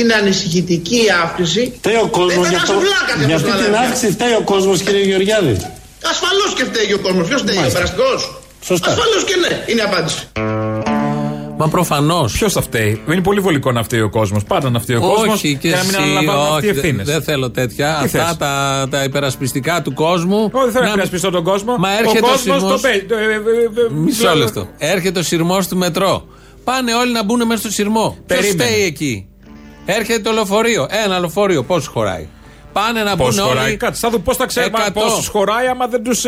Ναι, είναι ανησυχητική η αύξηση. Φταίει ο κόσμο Δεν για, θα αυτό, σου βλάκα, για όπως αυτή τα την λέμε. αύξηση. Φταίει ο κόσμο, κύριε Γεωργιάδη. Ασφαλώ και φταίει ο κόσμο. Ποιο φταίει, ο Μάλιστα. περαστικό. Σωστά. Ασφαλώ και ναι, είναι η απάντηση. Μα προφανώ. Ποιο θα φταίει. Είναι πολύ βολικό να φταίει ο κόσμο. Πάντα να φταίει ο κόσμο. Όχι και να μην εσύ, αναλαμβάνουν αυτοί οι όχι, ευθύνε. δεν θέλω τέτοια. Τι Αυτά θες? τα, τα υπερασπιστικά του κόσμου. Όχι, δεν θέλω να μην- υπερασπιστώ τον κόσμο. Μα ο έρχεται ο κόσμο το σειρμός- παίζει. Ε, ε, ε, ε, Μισό δηλαδή- λεπτό. Έρχεται ο σειρμό του μετρό. Πάνε όλοι να μπουν μέσα στο σειρμό. Ποιο Περίμενε. φταίει εκεί. Έρχεται το λεωφορείο. Ένα λεωφορείο, πόσο χωράει. Πάνε να Πώς μπουν χωράει. όλοι. Κάτσε, θα δούμε πώς θα ξέρουμε Εκατό. πόσου χωράει άμα δεν τους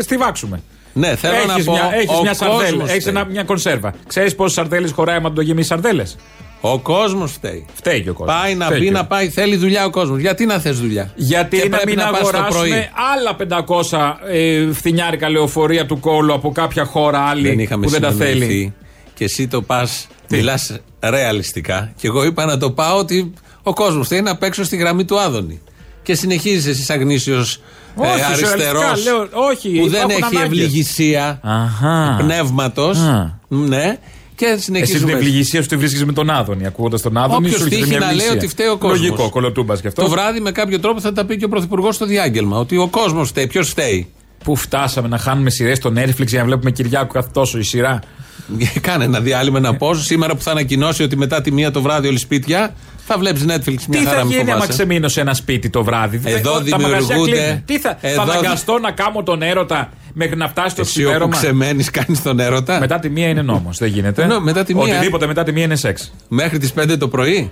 στριβάξουμε. Ναι, θέλω να Έχεις πω. μια, έχεις ο μια σαρδέλα, κόσμος έχεις φταίει. ένα- μια κονσέρβα. Ξέρεις πόσες σαρδέλες χωράει άμα το γεμίσει σαρδέλες; Ο κόσμος φταίει. Φταίει και ο κόσμος. Πάει να μπει να πάει, θέλει δουλειά ο κόσμος. Γιατί να θες δουλειά; Γιατί Και να πρέπει μην πας το αγοράσουμε πρωί. άλλα 500 ε, φθινιάρικα λεωφορεία του κόλλου από κάποια χώρα άλλη Δεν είχαμε που δεν τα θέλει. συνεννοηθεί. Και εσύ το πας, μιλάς ρεαλιστικά. Και εγώ είπα να το πάω ότι ο κόσμος θέλει να παίξω στη γραμμή του Άδωνη. Και συνεχίζεις εσύ αγνήσιος Όχι, αριστερός. σουρεαλιστικά, λέω, όχι, Που δεν υπάρχουν έχει ανάγκες. ευληγησία Αχα. πνεύματος. Α. Ναι. Και Εσύ την συνεχίζουμε. ευληγησία σου τη βρίσκεις με τον Άδωνη. Ακούγοντας τον Άδωνη, Όποιος σου έρχεται τύχει μια να λέει ευληγησία. ότι φταίει ο κόσμος. Λογικό, κολοτούμπας και αυτό. Το βράδυ με κάποιο τρόπο θα τα πει και ο Πρωθυπουργός στο διάγγελμα. Ότι ο κόσμος φταίει. Ποιος φταίει; Πού φτάσαμε να χάνουμε σειρές στο Netflix για να βλέπουμε Κυριάκου κάθε τόσο η σειρά; Κάνε ένα διάλειμμα να πω. Σήμερα που θα ανακοινώσει ότι μετά τη μία το βράδυ όλοι σπίτια θα βλέπεις Netflix μια Τι χαρά θα μην γίνει άμα φοβάσαι. ξεμείνω σε ένα σπίτι το βράδυ; Εδώ Τα μαγαζιά δημιουργούνται- κλείνουν. Τι θα, εδώ θα δη- αναγκαστώ να κάνω τον έρωτα μέχρι να φτάσει το Εσύ όπου ξημέρωμα; ξεμένεις, κάνεις τον έρωτα. Μετά τη μία είναι νόμος. Δεν γίνεται. Ενώ μετά τη μία- Οτιδήποτε μετά τη μία είναι σεξ. Μέχρι τις 5 το πρωί.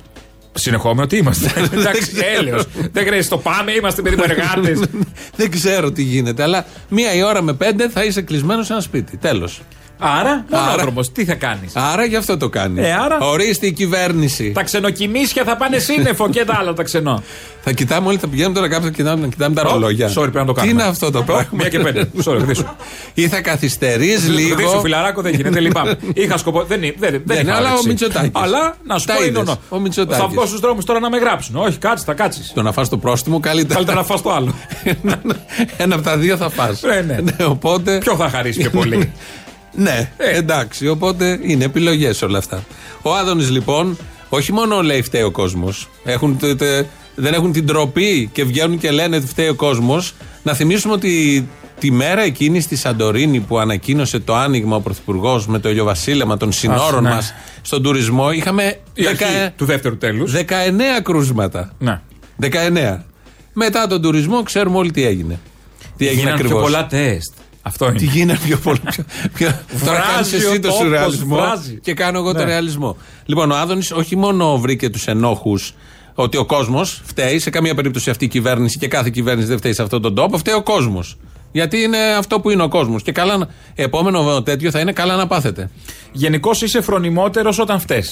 Συνεχόμενο τι είμαστε. Εντάξει, ξέρω. έλεος. Δεν χρειάζεται το πάμε, είμαστε περίπου εργάτε. Δεν ξέρω τι γίνεται. Αλλά μία η ώρα με πέντε θα είσαι κλεισμένος σε ένα σπίτι. Τέλος. Άρα, Άρα. μονόδρομο, τι θα κάνεις; Άρα γι' αυτό το κάνει. Ε, άρα- Ορίστε η κυβέρνηση. Τα ξενοκοιμήσια θα πάνε σύννεφο και τα άλλα τα ξενό. Θα κοιτάμε όλοι, θα πηγαίνουμε τώρα κάπου, θα κοιτάμε, να κοιτάμε τα ρολόγια. Sorry, πρέπει να το Τι κάνουμε. είναι αυτό το πράγμα. Μία και πέντε. Sorry, δίσου. Ή θα καθυστερείς λίγο; Δίσου, φιλαράκο δεν γίνεται, λυπάμαι. Είχα σκοπό. Δεν, είναι- δεν, δεν Ναι, είχα αλλά ο όρεξη. Μητσοτάκης. Αλλά να σου Τα πω, είδες, είναι ο Μητσοτάκης. Θα βγω στους δρόμους τώρα να με γράψουν. Όχι, κάτσε, θα κάτσεις. Το να φας το πρόστιμο καλύτερα. Καλύτερα να φας το άλλο. Ένα από τα δύο θα φας. Ε, ναι. οπότε. Ποιο θα χαρίσει πιο πολύ; Ναι, Ε. εντάξει. Οπότε είναι επιλογές όλα αυτά. Ο Άδωνης λοιπόν, όχι μόνο λέει φταίει ο κόσμος. Δεν έχουν την τροπή και βγαίνουν και λένε ότι φταίει ο κόσμος. Να θυμίσουμε ότι τη μέρα εκείνη στη Σαντορίνη που ανακοίνωσε το άνοιγμα ο Πρωθυπουργός με το ηλιοβασίλεμα των συνόρων ναι. μας στον τουρισμό, είχαμε Η αρχή δεκα- του δεύτερου τέλους. 19 κρούσματα. Ναι. 19. Μετά τον τουρισμό ξέρουμε όλοι τι έγινε. Τι έγινε Γίνανε πιο ακριβώς. πολλά τεστ. Αυτό Τι είναι. γίνεται πιο πολύ. Πιο, πιο, τώρα Βράζει κάνεις εσύ ο το τόπος, σουρεαλισμό βράζει. και κάνω εγώ το Ναι. ρεαλισμό. Λοιπόν, ο Άδωνης όχι μόνο βρήκε τους ενόχους ότι ο κόσμος φταίει, σε καμία περίπτωση αυτή η κυβέρνηση και κάθε κυβέρνηση δεν φταίει σε αυτόν τον τόπο, φταίει ο κόσμος. Γιατί είναι αυτό που είναι ο κόσμος. Και καλά, να- επόμενο τέτοιο θα είναι καλά να πάθετε. Γενικώς είσαι φρονιμότερος όταν φταίει.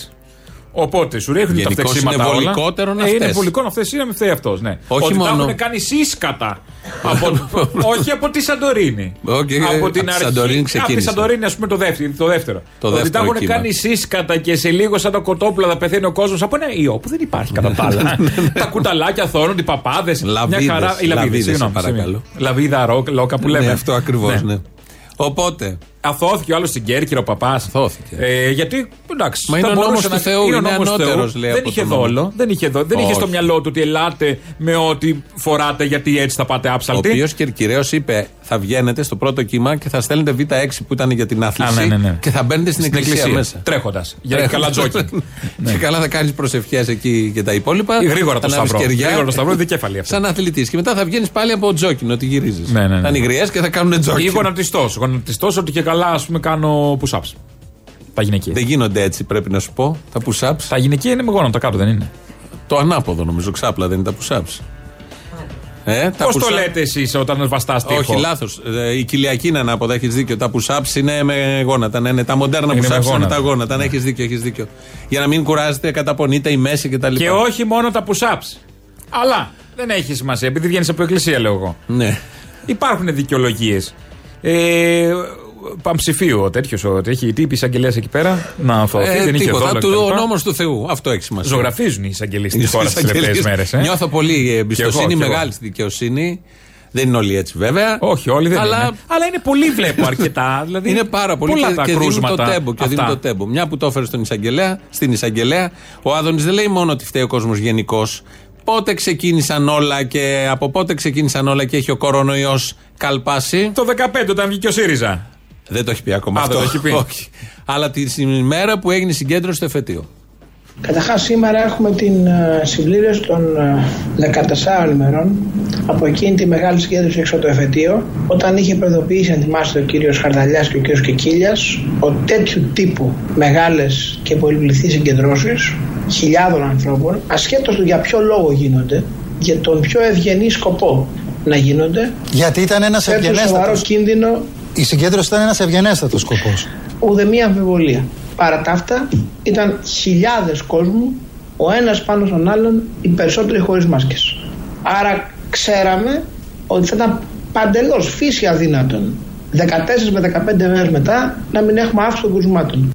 Οπότε σου ρίχνουν τα Γενικώς φταίξιματα είναι όλα. βολικότερο να Ε, Είναι φταίς. βολικό να φταίει, να μην φταίει αυτός. Ναι. Όχι Ότι τα μόνο- έχουν κάνει σύσκατα. από, όχι από τη Σαντορίνη. Οκ, από από την τη αρχή. Σαντορίνη Από τη ξεκίνησε. Σαντορίνη, ας πούμε, το δεύτερο. Το δεύτερο. Το ότι δεύτερο τα έχουν κύμα. κάνει σύσκατα και σε λίγο σαν τα κοτόπουλα θα πεθαίνει ο κόσμος από ένα ιό που δεν υπάρχει κατά τα άλλα. τα κουταλάκια θόρουν, οι παπάδες. Λαβίδες, Μια χαρά. Οι λαβίδες, λαβίδες, συγγνώμη. σε παρακαλώ. συγγνώμη. Λαβίδα, ροκ, λόκα που λέμε. Ναι, αυτό ακριβώς, ναι. Οπότε, Αθώθηκε ο άλλος στην Κέρκυρα, ο παπάς. Αθώθηκε. Ε, γιατί εντάξει. Μα θα είναι ο μπορούσε νόμος του Θεού, ο είναι νόμος του ανώτερος, Θεού. λέει, Δεν από είχε τον νόμο. δόλο. Δεν είχε, δόλο. Δεν είχε στο Όχι. μυαλό του ότι ελάτε με ό,τι φοράτε γιατί έτσι θα πάτε ο άψαλτοι. οποίος Κερκυραίος είπε: Θα βγαίνετε στο πρώτο κύμα και θα στέλνετε Β6 που ήταν για την άθληση Α, ναι, ναι, ναι. και θα μπαίνετε στην, Στην εκκλησία, εκκλησία. μέσα. Τρέχοντας. Για Τρέχοντας. καλά τζόκι. Και καλά θα κάνεις προσευχές εκεί και τα υπόλοιπα. Γρήγορα το Θα ανάβεις σταυρό. κεριά. Γρήγορα το σταυρό, δικέφαλη αυτό. Σαν αθλητής. Και μετά θα βγαίνεις πάλι από τζόκινο ότι γυρίζεις. Ναι, ναι, ναι. Θα είναι γριέ και θα κάνουν Ή τζόκινο. γονατιστός. Γονατιστός ότι και καλά, ας πούμε, κάνω push-ups. Τα γυναικεία. Δεν γίνονται έτσι, πρέπει να σου πω. Τα push-ups. Τα γυναικεία είναι με γόνατα κάτω, δεν είναι; Το ανάποδο νομίζω, ξάπλα δεν είναι τα push-ups. Ε, τα Πώς το push-ups- λέτε εσείς όταν βαστάς τείχο; Όχι, λάθος. Η κοιλιακή είναι ανάποδα, έχεις δίκιο. Τα push-ups είναι με γόνατα. Ναι, ναι, τα μοντέρνα Είναι με push-ups είναι γόνατα. τα γόνατα. Ναι, έχεις δίκιο, έχεις δίκιο. Για να μην κουράζετε, καταπονείτε η μέση κτλ. Και όχι μόνο τα push-ups. Αλλά δεν έχει σημασία, επειδή βγαίνεις από εκκλησία, λέω εγώ. Ναι. Υπάρχουν δικαιολογίες. Ε, Παμψηφίου ο τέτοιος, ότι έχει τύπη εισαγγελέας εκεί πέρα. Να αθωωθεί, Ε, δεν είχε τίποτα. δόλο. Του, ο κτλ. νόμο του Θεού. Αυτό έχει σημασία. Ζωγραφίζουν οι εισαγγελείς της Οι χώρας τις τελευταίες εισαγγελίες. μέρες. Ε. Νιώθω πολύ Και εγώ, εμπιστοσύνη, και εγώ. μεγάλη στη δικαιοσύνη. Δεν είναι όλοι έτσι βέβαια. Όχι, όλοι δεν αλλά είναι. Αλλά είναι πολύ, βλέπω αρκετά. Δηλαδή, είναι πάρα πολύ πολλά και, τα και δίνουν το κρούσματα. τέμπο. Και αυτά. δίνουν το τέμπο. Μια που το έφερε στον εισαγγελέα, στην εισαγγελέα, ο Άδωνης δεν λέει μόνο ότι φταίει ο κόσμος γενικώς. Πότε ξεκίνησαν όλα και από πότε ξεκίνησαν όλα και έχει ο κορονοϊός καλπάσει; Το 15 όταν βγήκε ο ΣΥΡΙΖΑ. Δεν το έχει πει ακόμα Α, αυτό. δεν το έχει πει. Όχι. Αλλά τη ημέρα που έγινε η συγκέντρωση στο εφετείο. Καταρχάς, σήμερα έχουμε την ε, συμπλήρωση των ε, 14 ημερών από εκείνη τη μεγάλη συγκέντρωση έξω από το εφετείο, όταν είχε προειδοποιήσει, αν θυμάστε, ο κύριος Χαρδαλιάς και ο κύριος Κεκίλια, ότι τέτοιου τύπου μεγάλες και πολυπληθείς συγκεντρώσεις χιλιάδων ανθρώπων, ασχέτως του για ποιο λόγο γίνονται, για τον πιο ευγενή σκοπό να γίνονται, Γιατί ήταν ένας θέτουν σοβαρό ευγενέστατος. κίνδυνο Η συγκέντρωση ήταν ένας ευγενέστατος σκοπός. ούτε μία αμφιβολία. Παρά τα αυτά, ήταν χιλιάδες κόσμου, ο ένας πάνω στον άλλον, οι περισσότεροι χωρίς μάσκες. Άρα ξέραμε ότι θα ήταν παντελώς φύση αδύνατον 14 με 15 μέρες μετά να μην έχουμε αύξηση των κρουσμάτων.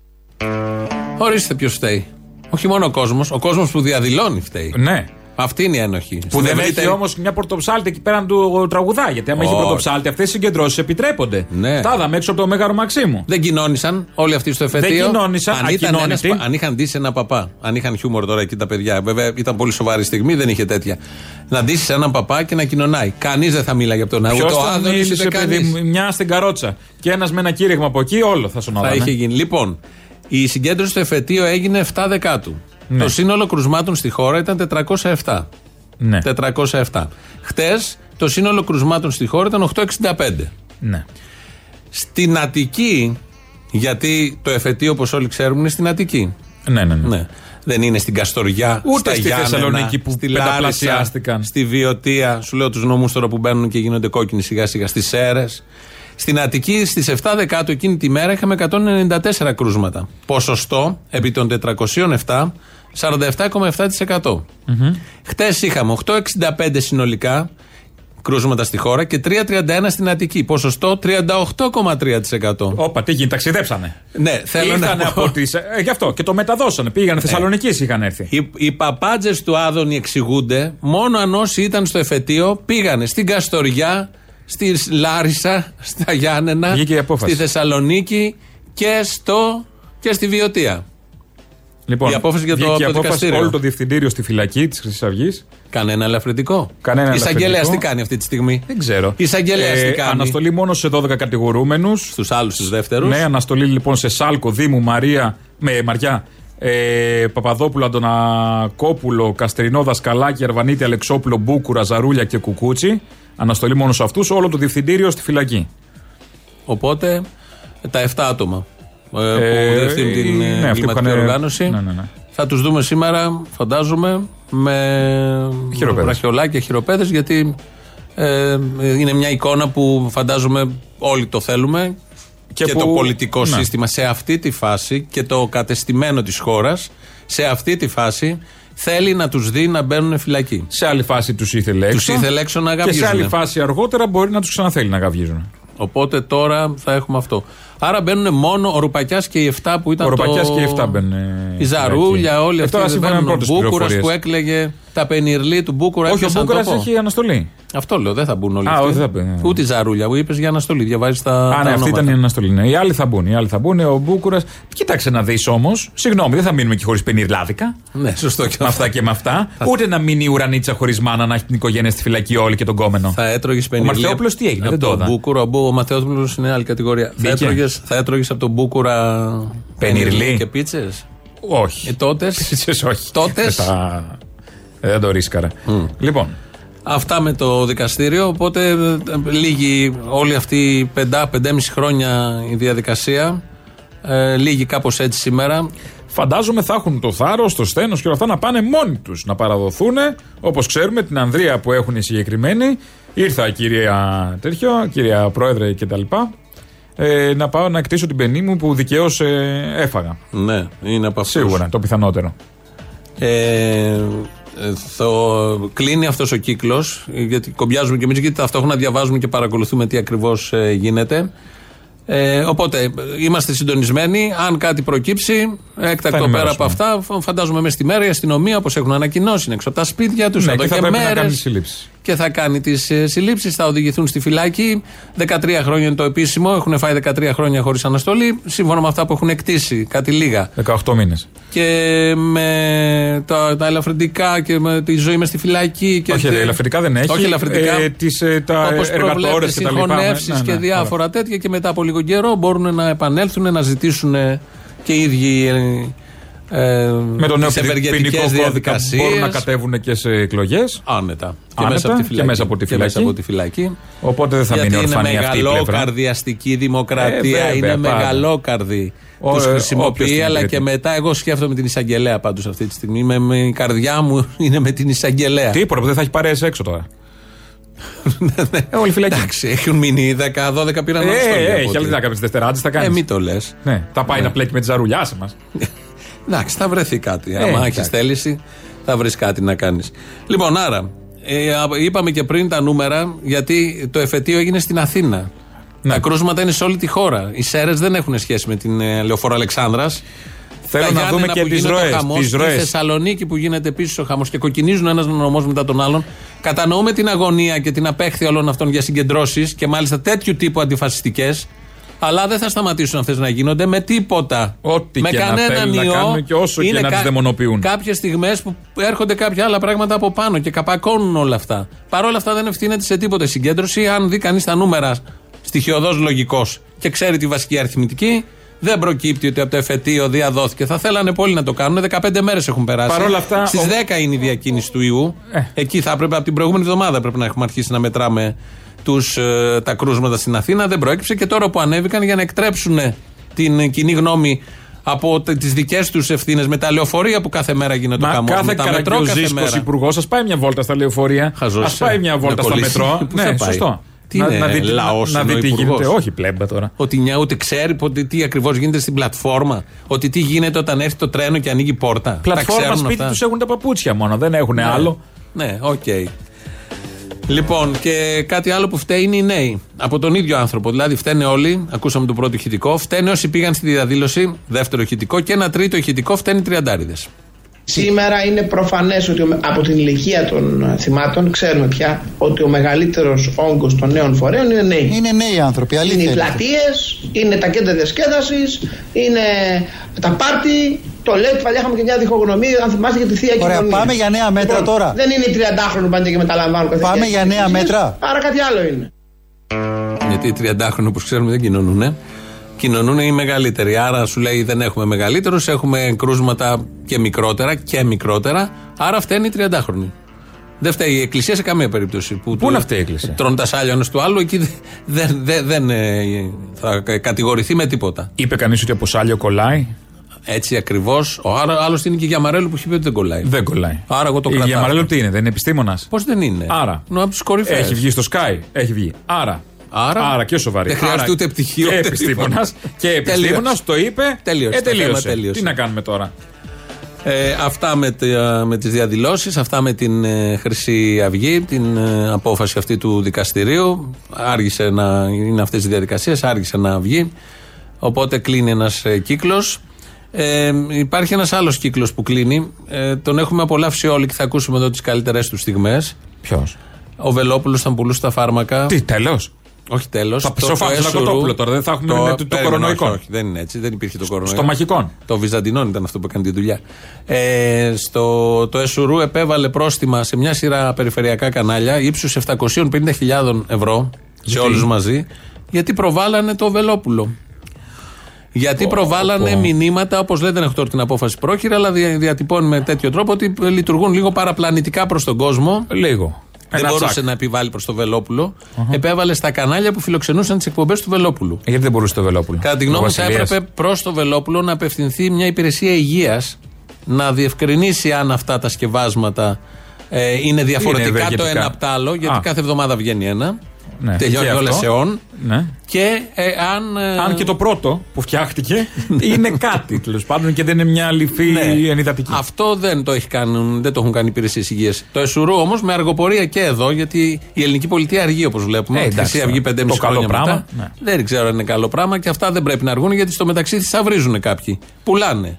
Ορίστε ποιος φταίει. Όχι μόνο ο κόσμος, ο κόσμος που διαδηλώνει φταίει. Ναι. Αυτή είναι η ένοχη. Που Στην δεν ευρύτερη- έχει όμως μια πορτοψάλτη εκεί πέραν του τραγουδά. Γιατί άμα έχει Όχι. πορτοψάλτη, αυτές οι συγκεντρώσεις επιτρέπονται. Ναι. Τα είδαμε έξω από το Μέγαρο Μαξίμου. Δεν κοινώνησαν όλοι αυτοί στο εφετείο. Δεν κοινώνησαν, αν, ήταν ακοινώνητοι. ένας- αν είχαν ντύσει ένα παπά. Αν είχαν χιούμορ τώρα εκεί τα παιδιά. Βέβαια ήταν πολύ σοβαρή στιγμή, δεν είχε τέτοια. Να ντύσεις έναν παπά και να κοινωνάει. Κανείς δεν θα μίλαγε από τον ναό. Ποιος Ούτε ο τον Άδωνης, μίλησε, ούτε παιδί κανείς. μου, μια στην καρότσα. Και ένας με ένα κήρυγμα από εκεί, όλο θα Θα σωνόταν. είχε γίνει. Λοιπόν, η συγκέντρωση στο εφετείο έγινε 7 Δεκάτου. Ναι. Το σύνολο κρουσμάτων στη χώρα ήταν 407. Ναι. 407. Χτες το σύνολο κρουσμάτων στη χώρα ήταν 865. ναι. Στην Αττική, γιατί το εφετείο όπως όλοι ξέρουμε είναι στην Αττική. Ναι, ναι, ναι. Ναι. Δεν είναι στην Καστοριά, Ούτε στα στη Γιάννενα, Θεσσαλονίκη που στη Λάρισα, πενταπλασιάστηκαν. στη Βιωτία. Σου λέω τους νομού τώρα που μπαίνουν και γίνονται κόκκινοι σιγά σιγά. Στις Σέρες. Στην Αττική στις 7 Δεκάτου εκείνη τη μέρα είχαμε 194 κρούσματα. Ποσοστό επί των 407 47,7%. Χτες είχαμε 865 συνολικά κρούσματα στη χώρα και 331 στην Αττική. Ποσοστό 38,3%. Όπα, τι γίνει, ταξιδέψανε. Ναι, θέλω να Ήρθανε πω. από τις, ε, γι' αυτό και το μεταδώσανε. Πήγανε Θεσσαλονίκης, είχαν έρθει. Οι, οι παπάντζες του Άδωνη εξηγούνται μόνο αν όσοι ήταν στο εφετείο πήγανε στην Καστοριά, στη Λάρισα, στα Γιάννενα, Βγήκε η απόφαση. στη Θεσσαλονίκη και, στο, και στη Βιωτία. Λοιπόν, η απόφαση για το- βγήκε η από το απόφαση δικαστήριο. όλο το διευθυντήριο στη φυλακή της Χρυσής Αυγής. Κανένα ελαφρυντικό. Κανένα Η εισαγγελέα ελαφρυντικό. τι κάνει αυτή τη στιγμή; Δεν ξέρω. Η εισαγγελέα τι κάνει; Ε, Αναστολή μόνο σε 12 κατηγορούμενους. Στους άλλους, του δεύτερους; Ναι, αναστολή λοιπόν σε Σάλκο, Δήμου, Μαρία, με Μαριά, ε, Παπαδόπουλο, Αντωνακόπουλο, Καστερινό, Δασκαλάκη, Αρβανίτη, Αλεξόπουλο, Μπούκουρα, Ζαρούλια και Κουκούτσι. Αναστολή μόνο σε αυτούς, όλο το διευθυντήριο στη φυλακή. Οπότε τα 7 άτομα ε, που Ε, διευθύνουν την ναι, ε, αυτοί που εγκληματική είχαν- οργάνωση. ναι, ναι, ναι. Θα τους δούμε σήμερα, φαντάζομαι, με Χειροπέδες. βραχιολάκια, χειροπέδες, γιατί ε, είναι μια εικόνα που φαντάζομαι όλοι το θέλουμε και, Και το που- πολιτικό ναι. σύστημα σε αυτή τη φάση και το κατεστημένο της χώρας σε αυτή τη φάση θέλει να τους δει να μπαίνουν φυλακή. Σε άλλη φάση τους ήθελε έξω. Τους ήθελε έξω να Και σε γαβγίζουν. άλλη φάση αργότερα μπορεί να τους ξαναθέλει να γαβγίζουν. Οπότε τώρα θα έχουμε αυτό. Άρα μπαίνουν μόνο ο Ρουπακιάς και οι 7 που ήταν Ο Ρουπακιάς το... και οι 7 μπαίνουν, ε, Η Ζαρούλια, φυλακή. όλοι Ε, αυτοί. τώρα δεν σύμφωνα με μπαίνουν. Ο πρώτες Μπούκουρα πληροφορίες. που έκλεγε τα πενιρλί του Μπούκουρα. Όχι, ο έπιασαν Μπούκουρας τόπο. έχει αναστολή. Αυτό λέω, δεν θα μπουν όλοι. Α, αυτοί. όχι, δεν θα μπουν. Ούτε η Ζαρούλια που είπες για αναστολή. Διαβάζεις τα. Α, τα ναι, αυτή ονόματα. ήταν η αναστολή. Ναι. Οι άλλοι θα μπουν. Οι άλλοι θα μπουν. Ο Μπούκουρα. Κοίταξε να δεις όμως. Συγγνώμη, δεν θα μείνουμε και χωρίς πενιρλάδικα. Ναι, σωστό και Με αυτό. αυτά και με αυτά. Ούτε να μείνει η ουρανίτσα χωρίς μάνα να έχει την οικογένεια στη φυλακή όλη και τον κόμενο. Θα έτρωγες πενιρλί. Μαρθεόπουλος τι έγινε, από δεν το τον είδα. Μπούκουρα. Ο, Μπού- ο Μαθεόπουλος είναι άλλη κατηγορία. Θα Μπήκε. Έτρωγες, θα έτρωγες από τον Μπούκουρα. Πενιρλί. και πίτσε. Όχι. Ε, τότες; Πίτσες, όχι. Τότες; Δεν τα- ε, Δεν το ρίσκαρα. Λοιπόν, Αυτά με το δικαστήριο. Οπότε ε, λίγη όλη αυτή η πεντά, πεντέμιση χρόνια η διαδικασία. Ε, λίγη κάπως έτσι σήμερα. φαντάζομαι θα έχουν το θάρρος, το στένο και όλα αυτά να πάνε μόνοι τους. Να παραδοθούν όπως ξέρουμε την Ανδρεία που έχουν οι συγκεκριμένοι. Ήρθα κυρία τέτοιο, κυρία Πρόεδρε κτλ. Ε, να πάω να εκτίσω την πενή μου που δικαίως ε, έφαγα. Ναι, είναι από αυτούς. Σίγουρα, το πιθανότερο. Ε, ε, το, κλείνει αυτός ο κύκλος, γιατί κομπιάζουμε και εμείς, γιατί ταυτόχρονα διαβάζουμε και παρακολουθούμε τι ακριβώς γίνεται. Ε, οπότε ε, είμαστε συντονισμένοι. Αν κάτι προκύψει, Θα έκτακτο πέρα ενημερώσουμε. από αυτά, φ- φαντάζομαι μέσα στη μέρα η αστυνομία, όπως έχουν ανακοινώσει, είναι έξω από τα σπίτια τους Ναι, εδώ και θα και πρέπει να μέρες. κάνει συλλήψεις. και θα κάνει τις συλλήψεις. Θα οδηγηθούν στη φυλάκη. 13 χρόνια είναι το επίσημο. Έχουν φάει 13 χρόνια χωρίς αναστολή. Σύμφωνα με αυτά που έχουν εκτίσει, κάτι λίγα. 18 μήνες. Και με τα, τα ελαφρυντικά και με τη ζωή μες στη φυλακή. Και Όχι, τε- ελαφρυντικά δεν έχει. Όχι ελαφρυντικά. Ε, τις, ε, τα Όπως εργατόρες προβλέπεται, και τα λοιπά. συγχωνεύσεις Ναι, ναι, και ναι, διάφορα τέτοια και μετά από λίγο καιρό μπορούν να επανέλθουν να ζητήσουν ε, και οι ίδιοι ε, ε, Με τον νέο τις ποινικό ευεργετικές κώδικα διαδικασίες. μπορούν να κατέβουν και σε εκλογές. Άνετα. Και, Άνετα μέσα από τη και φυλακή. μέσα από τη Και μέσα φυλακή. από τη φυλακή. Οπότε δεν θα Γιατί μείνει είναι ορφανή αυτή η πλευρά. μεγαλόκαρδιαστική δημοκρατία. Ε, βέβαια, είναι πάντα. μεγαλόκαρδη. Ο- Τους ε, χρησιμοποιεί, όποιος την αλλά υπηρετεί. και μετά εγώ σκέφτομαι την εισαγγελέα πάντως αυτή τη στιγμή. Με, με, η καρδιά μου είναι με την εισαγγελέα. Τίποτα που δεν θα έχει παρέες έξω τώρα. Ε, όλη φυλακή. Εντάξει, έχουν μείνει 10-12 πήραν Ε, αναστολή ε, από έχει ό,τι. άλλη να κάνεις δευτεράτζε, θα Ε, κάνει. μην το λες. Ναι, θα πάει να πλέκει με τη ζαρουλιά σε μας. Εντάξει, θα βρεθεί κάτι. Ε, Άμα έχεις εντάξει. θέληση, θα βρεις κάτι να κάνεις. Λοιπόν, άρα, ε, α- είπαμε και πριν τα νούμερα, γιατί το εφετείο έγινε στην Αθήνα. Ναι. Τα κρούσματα είναι σε όλη τη χώρα. Οι Σέρε δεν έχουν σχέση με την ε, λεωφόρο Αλεξάνδρας. Θέλω να δούμε και τις ροές. Τις Στη ροές. Θεσσαλονίκη που γίνεται επίση ο χαμός και κοκκινίζουν ένας νομός μετά τον άλλον. Κατανοούμε την αγωνία και την απέχθεια όλων αυτών για συγκεντρώσεις και μάλιστα τέτοιου τύπου αντιφασιστικές. Αλλά δεν θα σταματήσουν αυτές να γίνονται με τίποτα. Ό,τι με και να κανέναν θέλουν να ιό. κάνουν και όσο και Είναι να τις δαιμονοποιούν. Κάποιες στιγμές που έρχονται κάποια άλλα πράγματα από πάνω και καπακώνουν όλα αυτά. Παρ' όλα αυτά δεν ευθύνεται σε τίποτα η συγκέντρωση. Αν δει κανείς τα νούμερα στοιχειοδός λογικός και ξέρει τη βασική αριθμητική, δεν προκύπτει ότι από το εφετείο διαδόθηκε. Θα θέλανε πολύ να το κάνουν. 15 μέρες έχουν περάσει. Παρ' όλα αυτά, Στις ο- 10 είναι η διακίνηση του ιού. Ε. Εκεί θα έπρεπε από την προηγούμενη εβδομάδα πρέπει να έχουμε αρχίσει να μετράμε τους, ε, τα κρούσματα στην Αθήνα. Δεν προέκυψε και τώρα που ανέβηκαν για να εκτρέψουν την κοινή γνώμη από τις δικές τους ευθύνες με τα λεωφορεία που κάθε μέρα γίνεται ο Μα χαμό. κάθε με τα μετρό κάθε καραγκιόζησκο μέρα. υπουργός ας πάει μια βόλτα στα λεωφορεία. Χαζός Α είσαι. πάει μια βόλτα Να στα κολλήσει. μετρό. Πού θα Ναι, πάει; σωστό. Τι να, είναι, να δει, τι- λαός να είναι δει ο τι υπουργός; γίνεται. Όχι, πλέμπα τώρα. Ότι νιά ούτε ξέρει πότε, τι ακριβώς γίνεται στην πλατφόρμα. Ότι τι γίνεται όταν έρθει το τρένο και ανοίγει πόρτα. Τα Πλατφόρμα ξέρουν σπίτι αυτά. τους έχουν τα παπούτσια μόνο, δεν έχουν άλλο. Ναι, οκ. Λοιπόν, και κάτι άλλο που φταίει είναι οι νέοι. Από τον ίδιο άνθρωπο. Δηλαδή, φταίνε όλοι. Ακούσαμε το πρώτο ηχητικό. Φταίνε όσοι πήγαν στη διαδήλωση. Δεύτερο ηχητικό. Και ένα τρίτο ηχητικό. Φταίνει τριαντάριδες. Σήμερα είναι προφανές ότι ο- από την ηλικία των ε, θυμάτων ξέρουμε πια ότι ο μεγαλύτερος όγκος των νέων φορέων είναι νέοι. Είναι νέοι άνθρωποι, Είναι αλήθεια. οι είναι. πλατείες, είναι τα κέντρα διασκέδασης, είναι τα πάρτι. Το λέει, παλιά είχαμε και μια διχογνωμία, αν θυμάστε για τη θεία Ωραία, κοινωνία. πάμε για νέα μέτρα Λοιπόν, τώρα. Δεν είναι οι 30χρονοι που πάνε και μεταλαμβάνουν κάθε Πάμε και για νέα εκκλησίες, μέτρα. Άρα κάτι άλλο είναι. Γιατί οι 30χρονοι, όπω ξέρουμε, δεν κοινωνούν. Ε. Κοινωνούν οι μεγαλύτεροι. Άρα σου λέει δεν έχουμε μεγαλύτερους, έχουμε κρούσματα και μικρότερα και μικρότερα. Άρα φταίνει οι 30χρονοι. Δεν φταίει η Εκκλησία σε καμία περίπτωση. Που Πού είναι αυτή η Εκκλησία; Τρώνε τα σάλια ένας του άλλου, εκεί δεν, δεν, δεν ε, θα κατηγορηθεί με τίποτα. Είπε κανείς ότι από σάλιο κολλάει; Έτσι ακριβώς. Ο άλλο είναι και η Γιαμαρέλου που έχει πει ότι δεν κολλάει. Δεν κολλάει. Άρα εγώ το Η κρατάω. Διαμαρέλο τι είναι, δεν είναι επιστήμονας; Πώς δεν είναι; Άρα. Είναι από τους κορυφαίους. Έχει βγει στο Sky. Έχει βγει. Άρα. Άρα. και σοβαρή. Δεν χρειάζεται Άρα ούτε πτυχίο, Και ούτε επιστήμονας. τίποτα. Και επιστήμονας Τελείωσε. το είπε. Τελείωσε. Ε, Το θέμα τελείωσε. τελείωσε. Τι να κάνουμε τώρα; Ε, αυτά με, τα- με τις διαδηλώσεις, αυτά με την ε, Χρυσή Αυγή, την ε, απόφαση αυτή του δικαστηρίου. Άργησε να είναι αυτές οι διαδικασίες, άργησε να βγει. Οπότε κλείνει ένας ε, κύκλος. Ε, υπάρχει ένας άλλος κύκλος που κλείνει. Ε, τον έχουμε απολαύσει όλοι και θα ακούσουμε εδώ τις καλύτερες του στιγμές. Ποιος; Ο Βελόπουλος θα πουλούσε τα φάρμακα. Τι, τέλος; Όχι τέλος. Θα ψοφάμε στο Κοτόπουλο τώρα, δεν θα έχουμε με το- το κορονοϊκό. Όχι, όχι, δεν είναι έτσι. Δεν υπήρχε το κορονοϊκό. Στο μαχικό. Το Βυζαντινόν ήταν αυτό που έκανε τη δουλειά. Ε, στο, το Εσουρού επέβαλε πρόστιμα σε μια σειρά περιφερειακά κανάλια ύψους 750.000 ευρώ σε Γιατί; όλους μαζί, γιατί προβάλανε το Βελόπουλο. Γιατί προβάλανε πω. μηνύματα, όπως λέτε, δεν έχω τώρα την απόφαση πρόχειρα, αλλά δια- διατυπώνει με τέτοιο τρόπο ότι λειτουργούν λίγο παραπλανητικά προς τον κόσμο. Λίγο. Δεν Ένα μπορούσε τσακ. να επιβάλλει προς το βελοπουλο Επέβαλε στα κανάλια που φιλοξενούσαν τις εκπομπές του Βελόπουλου. Ε, Γιατί δεν μπορούσε το Βελόπουλο. Κατά τη Ο γνώμη μου, θα Βασιλείας; έπρεπε προς το Βελόπουλο να απευθυνθεί μια υπηρεσία υγείας να διευκρινίσει αν αυτά τα σκευάσματα ε, είναι διαφορετικά το ευεργετικά. ένα από το άλλο, γιατί Α. κάθε εβδομάδα βγαίνει ένα. Ναι, Τελειώνει και όλα αυτό. σε όν. Ναι. Και ε, αν. ε, Αν και το πρώτο που φτιάχτηκε είναι κάτι τέλος πάντων και δεν είναι μια λυφή Ναι. ενυδατική. Αυτό δεν το, έχει κάνουν, δεν το έχουν κάνει υπηρεσίες υγείας. Το Εσουρού όμως με αργοπορία και εδώ, γιατί η ελληνική πολιτεία αργεί όπως βλέπουμε. Ε, Η εντάξει, Χρυσή Αυγή τώρα. 5,5 Το καλό χρόνια πράγμα, μετά. ναι. Δεν ξέρω αν είναι καλό πράγμα και αυτά δεν πρέπει να αργούν γιατί στο μεταξύ θησαυρίζουν κάποιοι. Πουλάνε.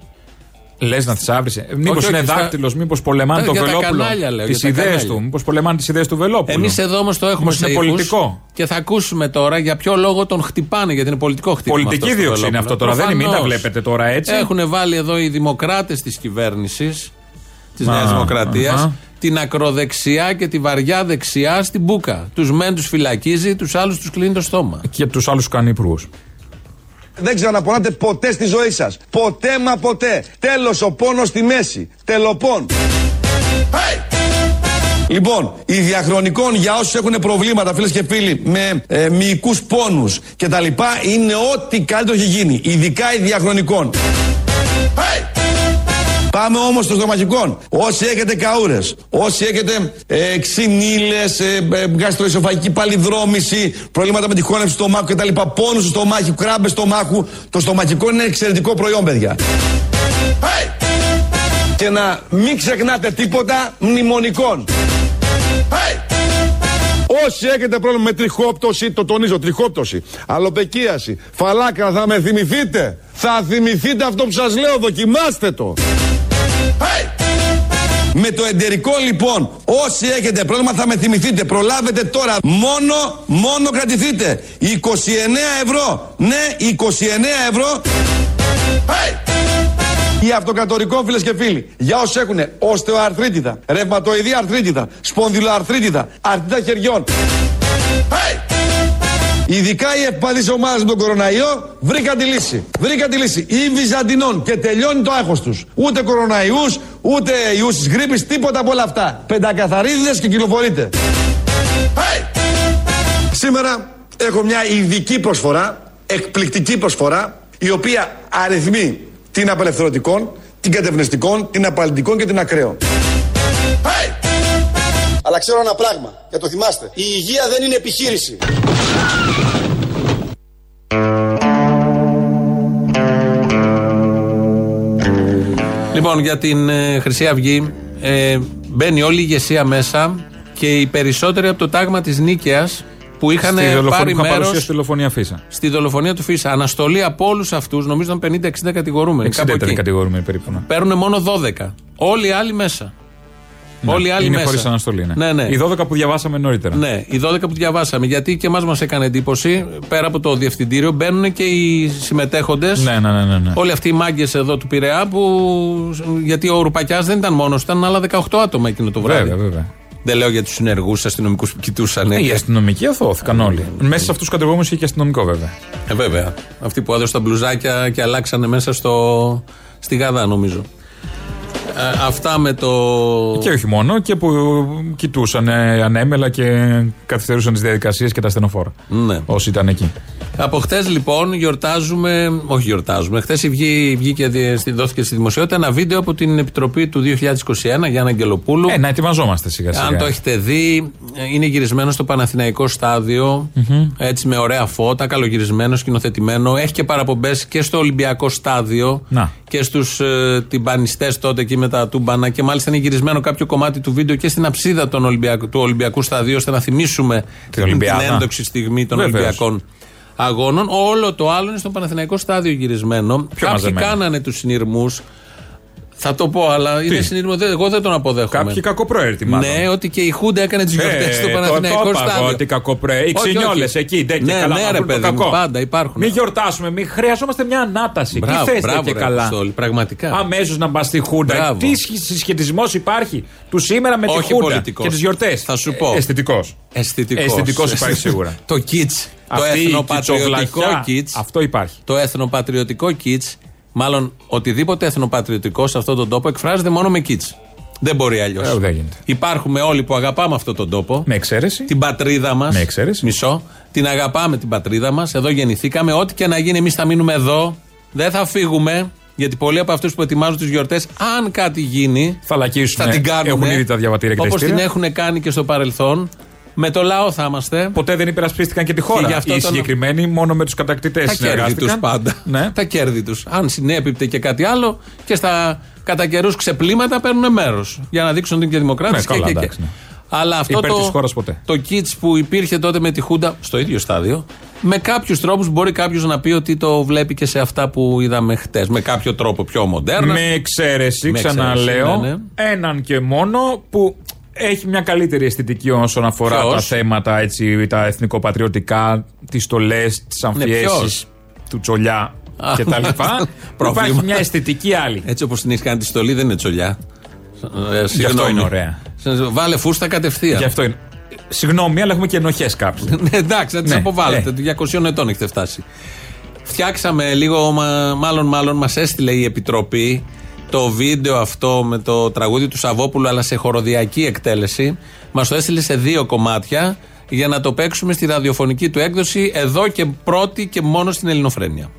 Λες να θησάβρισε. Μήπως Όχι, είναι όχι, στα- δάκτυλος, μήπως πολεμάνε Τα- το για τα Βελόπουλο. κανάλια λέω, Τις για τα ιδέες κανάλια. του. Μήπως πολεμάνε τις ιδέες του Βελόπουλου. Εμείς εδώ όμως το έχουμε Όμως σε είναι ήχους πολιτικό. Και θα ακούσουμε τώρα για ποιο λόγο τον χτυπάνε, γιατί είναι πολιτικό χτύπημα. Πολιτική αυτό στο δίωξη είναι Βελόπουλο. αυτό τώρα. Δεν είναι, μην τα Προφανώς. βλέπετε τώρα έτσι; Έχουν βάλει εδώ οι δημοκράτες της κυβέρνησης της Α, Νέας Δημοκρατίας αχα. την ακροδεξιά και τη βαριά δεξιά στην μπουκα. Τους μεν τους φυλακίζει, τους άλλους τους κλείνει το στόμα. Και από τους άλλους κάνει υπουργού. Δεν ξαναπονάτε ποτέ στη ζωή σας. Ποτέ μα ποτέ. Τέλος ο πόνος στη μέση. Τελοπών. Λοιπόν, η διαχρονικών για όσους έχουν προβλήματα, φίλες και φίλοι, με ε, μυϊκούς πόνους και τα λοιπά, είναι ό,τι καλύτερο έχει γίνει. Ειδικά η διαχρονικών. Πάμε όμως στο στομαχικών. Όσοι έχετε καούρες, όσοι έχετε ε, ξυνήλες, ε, ε, γαστροεσοφαγική παλιδρόμηση, προβλήματα με τη χώνευση του στομάχου κτλ. Πόνους στο στομάχι, κράμπες στομάχου. Το στομαχικό είναι εξαιρετικό προϊόν, παιδιά. Και να μην ξεχνάτε τίποτα μνημονικών. Όσοι έχετε πρόβλημα με τριχόπτωση, το τονίζω, τριχόπτωση, αλοπεκίαση, φαλάκρα, θα με θυμηθείτε; Θα θυμηθείτε αυτό που σας λέω, δοκιμάστε το. Με το εντερικό λοιπόν, όσοι έχετε πρόβλημα θα με θυμηθείτε. Προλάβετε τώρα. Μόνο, μόνο κρατηθείτε. 29 ευρώ. Ναι, 29 ευρώ. Η αυτοκρατορικό φίλες και φίλοι, για όσους έχουν οστεοαρθρίτιδα, ρευματοειδή αρθρίτιδα, σπονδυλοαρθρίτιδα, αρθρίτιδα χεριών. Ειδικά οι ευπαθεί ομάδες με τον κοροναϊό βρήκαν τη λύση. Βρήκαν τη λύση. Ή βυζαντινών και τελειώνει το άγχος τους. Ούτε κοροναϊούς, ούτε ιούς της γρήπης, τίποτα από όλα αυτά. Πεντακαθαρίδες και κυκλοφορείτε. Σήμερα έχω μια ειδική προσφορά, εκπληκτική προσφορά, η οποία αριθμεί την απελευθερωτικών, την κατευνεστικών, την απαλλητικών και την ακραίων. Αλλά ξέρω ένα πράγμα, για το θυμάστε. Η υγεία δεν είναι επιχείρηση. Λοιπόν, για την ε, Χρυσή Αυγή ε, μπαίνει όλη η ηγεσία μέσα και οι περισσότεροι από το τάγμα της Νίκαιας που είχαν Στη δολοφονία πάρει που είχαν μέρος παρουσία στη δολοφονία Φίσα. στη δολοφονία του Φίσα. Αναστολή από όλους αυτούς, νομίζω ήταν 50-60 κατηγορούμενοι. 60 κάπου ήταν εκεί. κατηγορούμενοι περίπου. ναι. Παίρνουν μόνο 12. Όλοι οι άλλοι μέσα. Όλοι οι άλλοι είναι μέσα. χωρίς αναστολή. Ναι. Ναι, ναι. Οι 12 που διαβάσαμε νωρίτερα. Ναι, οι 12 που διαβάσαμε. Γιατί και εμάς μας έκανε εντύπωση, πέρα από το διευθυντήριο, μπαίνουν και οι συμμετέχοντες. Ναι, ναι, ναι, ναι, ναι. Όλοι αυτοί οι μάγκες εδώ του Πειραιά που. Γιατί ο Ρουπακιάς δεν ήταν μόνος, ήταν άλλα 18 άτομα εκείνο το βράδυ. Βέβαια, βέβαια. Δεν λέω για τους συνεργούς αστυνομικούς που κοιτούσαν. Ε, οι αστυνομικοί αθώθηκαν όλοι. Μέσα σε αυτούς του κατηγορούμενους είχε και αστυνομικό βέβαια. Ε, βέβαια. Αυτοί που έδωσαν τα μπλουζάκια και αλλάξανε μέσα στο, στη Γαδά, νομίζω. Ε, αυτά με το. Και όχι μόνο, και που κοιτούσαν ε, ανέμελα και καθυστερούσαν τις διαδικασίες και τα στενοφόρα. Ναι. Όσοι ήταν εκεί. Από χτες λοιπόν γιορτάζουμε, όχι γιορτάζουμε, χθε βγήκε, δι- στη- δόθηκε στη δημοσιότητα ένα βίντεο από την Επιτροπή του 2021 Γιάννα Αγγελοπούλου. Ε, να ετοιμαζόμαστε σιγά σιγά. Αν το έχετε δει, ε, είναι γυρισμένο στο Παναθηναϊκό στάδιο, έτσι με ωραία φώτα, καλογυρισμένο, σκηνοθετημένο. Έχει και παραπομπές και στο Ολυμπιακό στάδιο Να. και στους ε, τυμπανιστές τότε εκεί με τα τούμπανα. Και μάλιστα είναι γυρισμένο κάποιο κομμάτι του βίντεο και στην αψίδα των Ολυμπιακ- του Ολυμπιακού σταδίου, ώστε να θυμίσουμε την, Ολυμπιάδα. την ένδοξη στιγμή των Βεβαίως. Ολυμπιακών αγώνων. Όλο το άλλο είναι στο Παναθηναϊκό στάδιο γυρισμένο. Κάποιοι μαζεμένο. κάνανε τους συνειρμούς. Θα το πω, αλλά είναι συνειρμό. δεν- Εγώ δεν τον αποδέχομαι. Κάποιοι κακοπροαίρετοι μάλλον. Ναι, ότι και η Χούντα έκανε τις γιορτές Ε, στο το- Παναθηναϊκό το είπα εγώ στάδιο. ότι κακοπροαίρετοι. Οι Όχι, ξινιόλε όχι. εκεί, δεν και Ναι, καλά. ναι, να ρε βρουν το παιδί μου, κακό. πάντα υπάρχουν. Μην γιορτάσουμε, μην χρειαζόμαστε μια ανάταση. Μπράβο, Τι θες μπράβο, και ρε, καλά. Αποστόλη, πραγματικά. Αμέσως να πας στη Χούντα. Μπράβο. Τι συσχετισμός υπάρχει του σήμερα με τη Όχι Χούντα πολιτικός. και τις γιορτές; Θα σου πω. Αισθητικός. Αισθητικός. Αισθητικός υπάρχει σίγουρα. το κιτς. Το Αυτή η εθνοπατριωτικό κυτσοβλαχιά, κιτς. Αυτό υπάρχει. Το εθνοπατριωτικό κιτς. Μάλλον οτιδήποτε εθνοπατριωτικός σε αυτόν τον τόπο εκφράζεται μόνο με κιτς. Δεν μπορεί αλλιώς. Ε, δεν γίνεται. Υπάρχουμε όλοι που αγαπάμε αυτόν τον τόπο. Με εξαίρεση. Την πατρίδα μας. Με εξαίρεση. Μισό. Την αγαπάμε την πατρίδα μας. Εδώ γεννηθήκαμε. Ό,τι και να γίνει, εμείς θα μείνουμε εδώ. Δεν θα φύγουμε. Γιατί πολλοί από αυτούς που ετοιμάζουν τις γιορτές, αν κάτι γίνει, Θα λακίσουν. θα την κάνουν. Έχουν ήδη τα διαβατήρια και τα Όπω την εισιτήρια. έχουν κάνει και στο παρελθόν. Με το λαό θα είμαστε. Ποτέ δεν υπερασπίστηκαν και τη Και χώρα. γι' αυτό Οι τον- συγκεκριμένοι μόνο με τους κατακτητές Τα κέρδη τους πάντα. Ναι. Τα κέρδη τους. Αν συνέπιπτε και κάτι άλλο και στα κατά καιρούς ξεπλήματα παίρνουν μέρος. Για να δείξουν ότι είναι και δημοκράτες. Ναι, και, καλά, και, και. εντάξει, ναι. Αλλά αυτό Υπέρ το, της χώρας ποτέ. το kits που υπήρχε τότε με τη Χούντα στο ίδιο στάδιο, με κάποιους τρόπους μπορεί κάποιος να πει ότι το βλέπει και σε αυτά που είδαμε χτες. Με κάποιο τρόπο πιο μοντέρνα. Με εξαίρεση, Με ξαναλέω, εξαίρεση, ναι, ναι. έναν και μόνο που έχει μια καλύτερη αισθητική όσον αφορά Ποιος; τα θέματα, έτσι, τα εθνικοπατριωτικά, τις στολές, τις αμφιέσεις Ναι, ποιος; του τσολιά Α, κτλ. μάλιστα. Υπάρχει Πρόβλημα. μια αισθητική άλλη. Έτσι όπως την έχεις κάνει τη στολή, δεν είναι τσολιά. Ε, συγγνώμη. είναι ωραία. Βάλε φούστα κατευθείαν. Γι' αυτό είναι. Συγγνώμη, αλλά έχουμε και ενοχές κάποιοι. Ναι, εντάξει, θα τις Ναι, αποβάλλετε. ναι. Του 200 ετών έχετε φτάσει. Φτιάξαμε λίγο, μα- μάλλον, μάλλον μας έστειλε η Επιτροπή το βίντεο αυτό με το τραγούδι του Σαββόπουλου, αλλά σε χοροδιακή εκτέλεση. Μας το έστειλε σε δύο κομμάτια για να το παίξουμε στη ραδιοφωνική του έκδοση εδώ και πρώτη και μόνο στην Ελληνοφρένεια.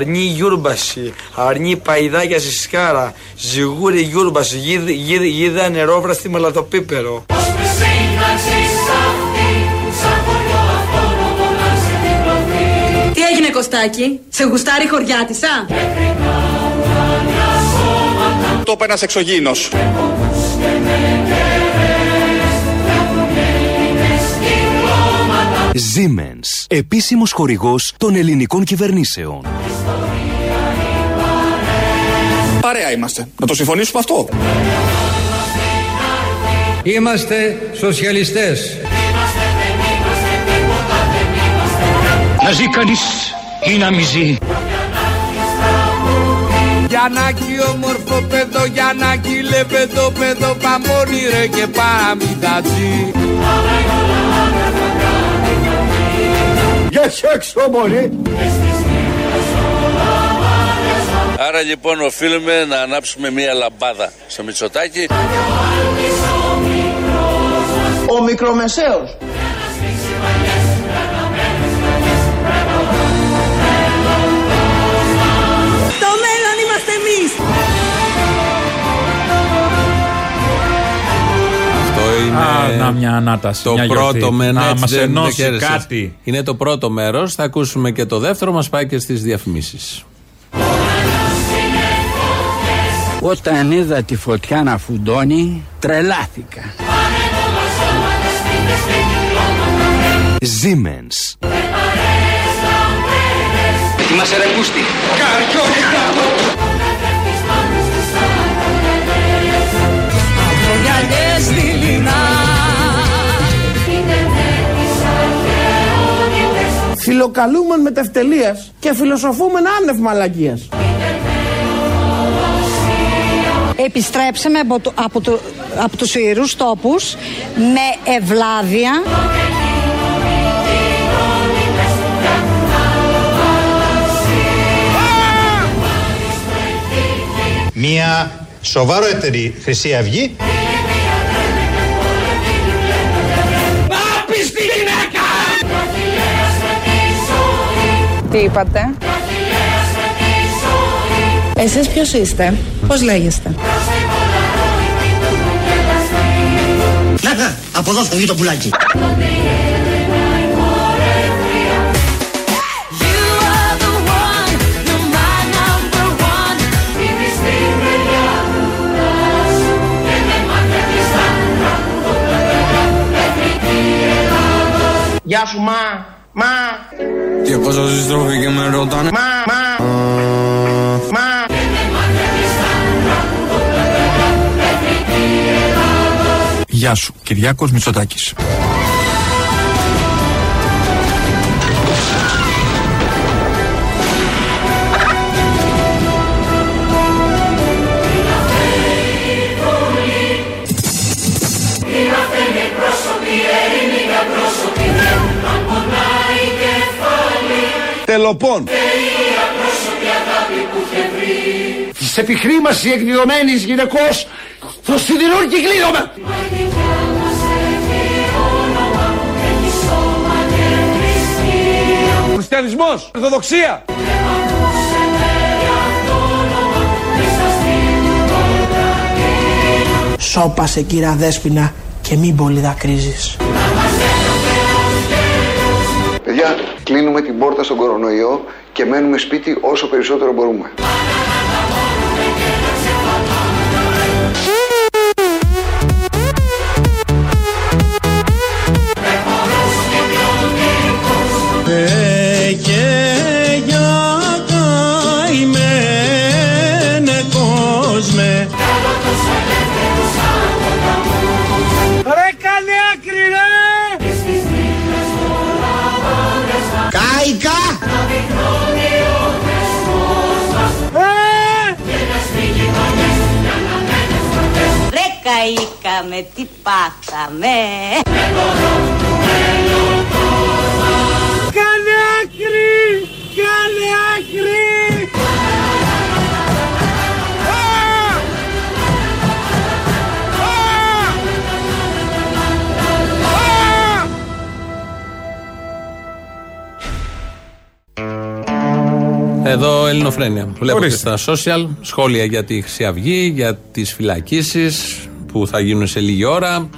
Αρνή γιούρμπαση, αρνή παϊδάκια στη σκάρα, ζιγούρι γιούρμπαση, γίδ- γίδ- γίδα νερόβραστη μελατοπίπερο. Τι έγινε Κωστάκη, σε γουστάρει χωριάτισα. Το είπε ένας εξωγήινος. Siemens, επίσημος χορηγός των ελληνικών κυβερνήσεων. Παρέα είμαστε. Να το συμφωνήσουμε αυτό. Είμαστε σοσιαλιστές. Να ζει κανείς ή να μη ζει. Γιαννάκι όμορφο παιδό, Γιαννάκι λεπεδό παιδό, παμόνι ρε και παραμυθατζή. Για σεξ μωρή. Άρα λοιπόν οφείλουμε να ανάψουμε μία λαμπάδα στο Μητσοτάκι. Ο μικρομεσαίος. Το μέλλον είμαστε εμείς. Αυτό είναι. Α, να μια ανάταση. Το μια πρώτο γιορτή. με Να ναι, μας δεν- δεν ενώσει χαίρεσες. κάτι. Είναι το πρώτο μέρος. Θα ακούσουμε και το δεύτερο. Μας πάει και στις διαφημίσεις. Όταν είδα τη φωτιά να φουντώνει, τρελάθηκα. Siemens, Είμαστε ρε κούστη. Γυαλιές δειλινά. Φιλοκαλούμεν με τευτελείας και φιλοσοφούμεν άνευ μαλακίας. Επιστρέψαμε από, το, από, το, από τους ιερούς τόπους με ευλάβεια. Μια σοβαρότερη Χρυσή Αυγή. Τι είπατε; Εσείς ποιος είστε, πώς λέγεστε; Να, να, από εδώ φεύγει το πουλάκι. Γεια σου μα, μα, Και πόσο συστροφή και με ρωτάνε. μα, μα, μα. Γεια σου, Κυριάκος Μητσοτάκης. Τελοπών. Της επιχρήμασης εκδηλωμένης γυναικός το σιδηρούν και κλείνομαι. Χριστιανισμός, Ορθοδοξία. Σώπασε κύρα Δέσποινα και μην πολύ δακρύζεις. Παιδιά, κλείνουμε την πόρτα στον κορονοϊό και μένουμε σπίτι όσο περισσότερο μπορούμε. Καήκαμε, τι πάθαμε. Κάνε άκρη! Κάνε άκρη! Εδώ Ελληνοφρένια. Βλέπω και Ορίστε. στα social σχόλια για τη Χρυσή Αυγή, για τις φυλακίσεις που θα γίνουν σε λίγη ώρα,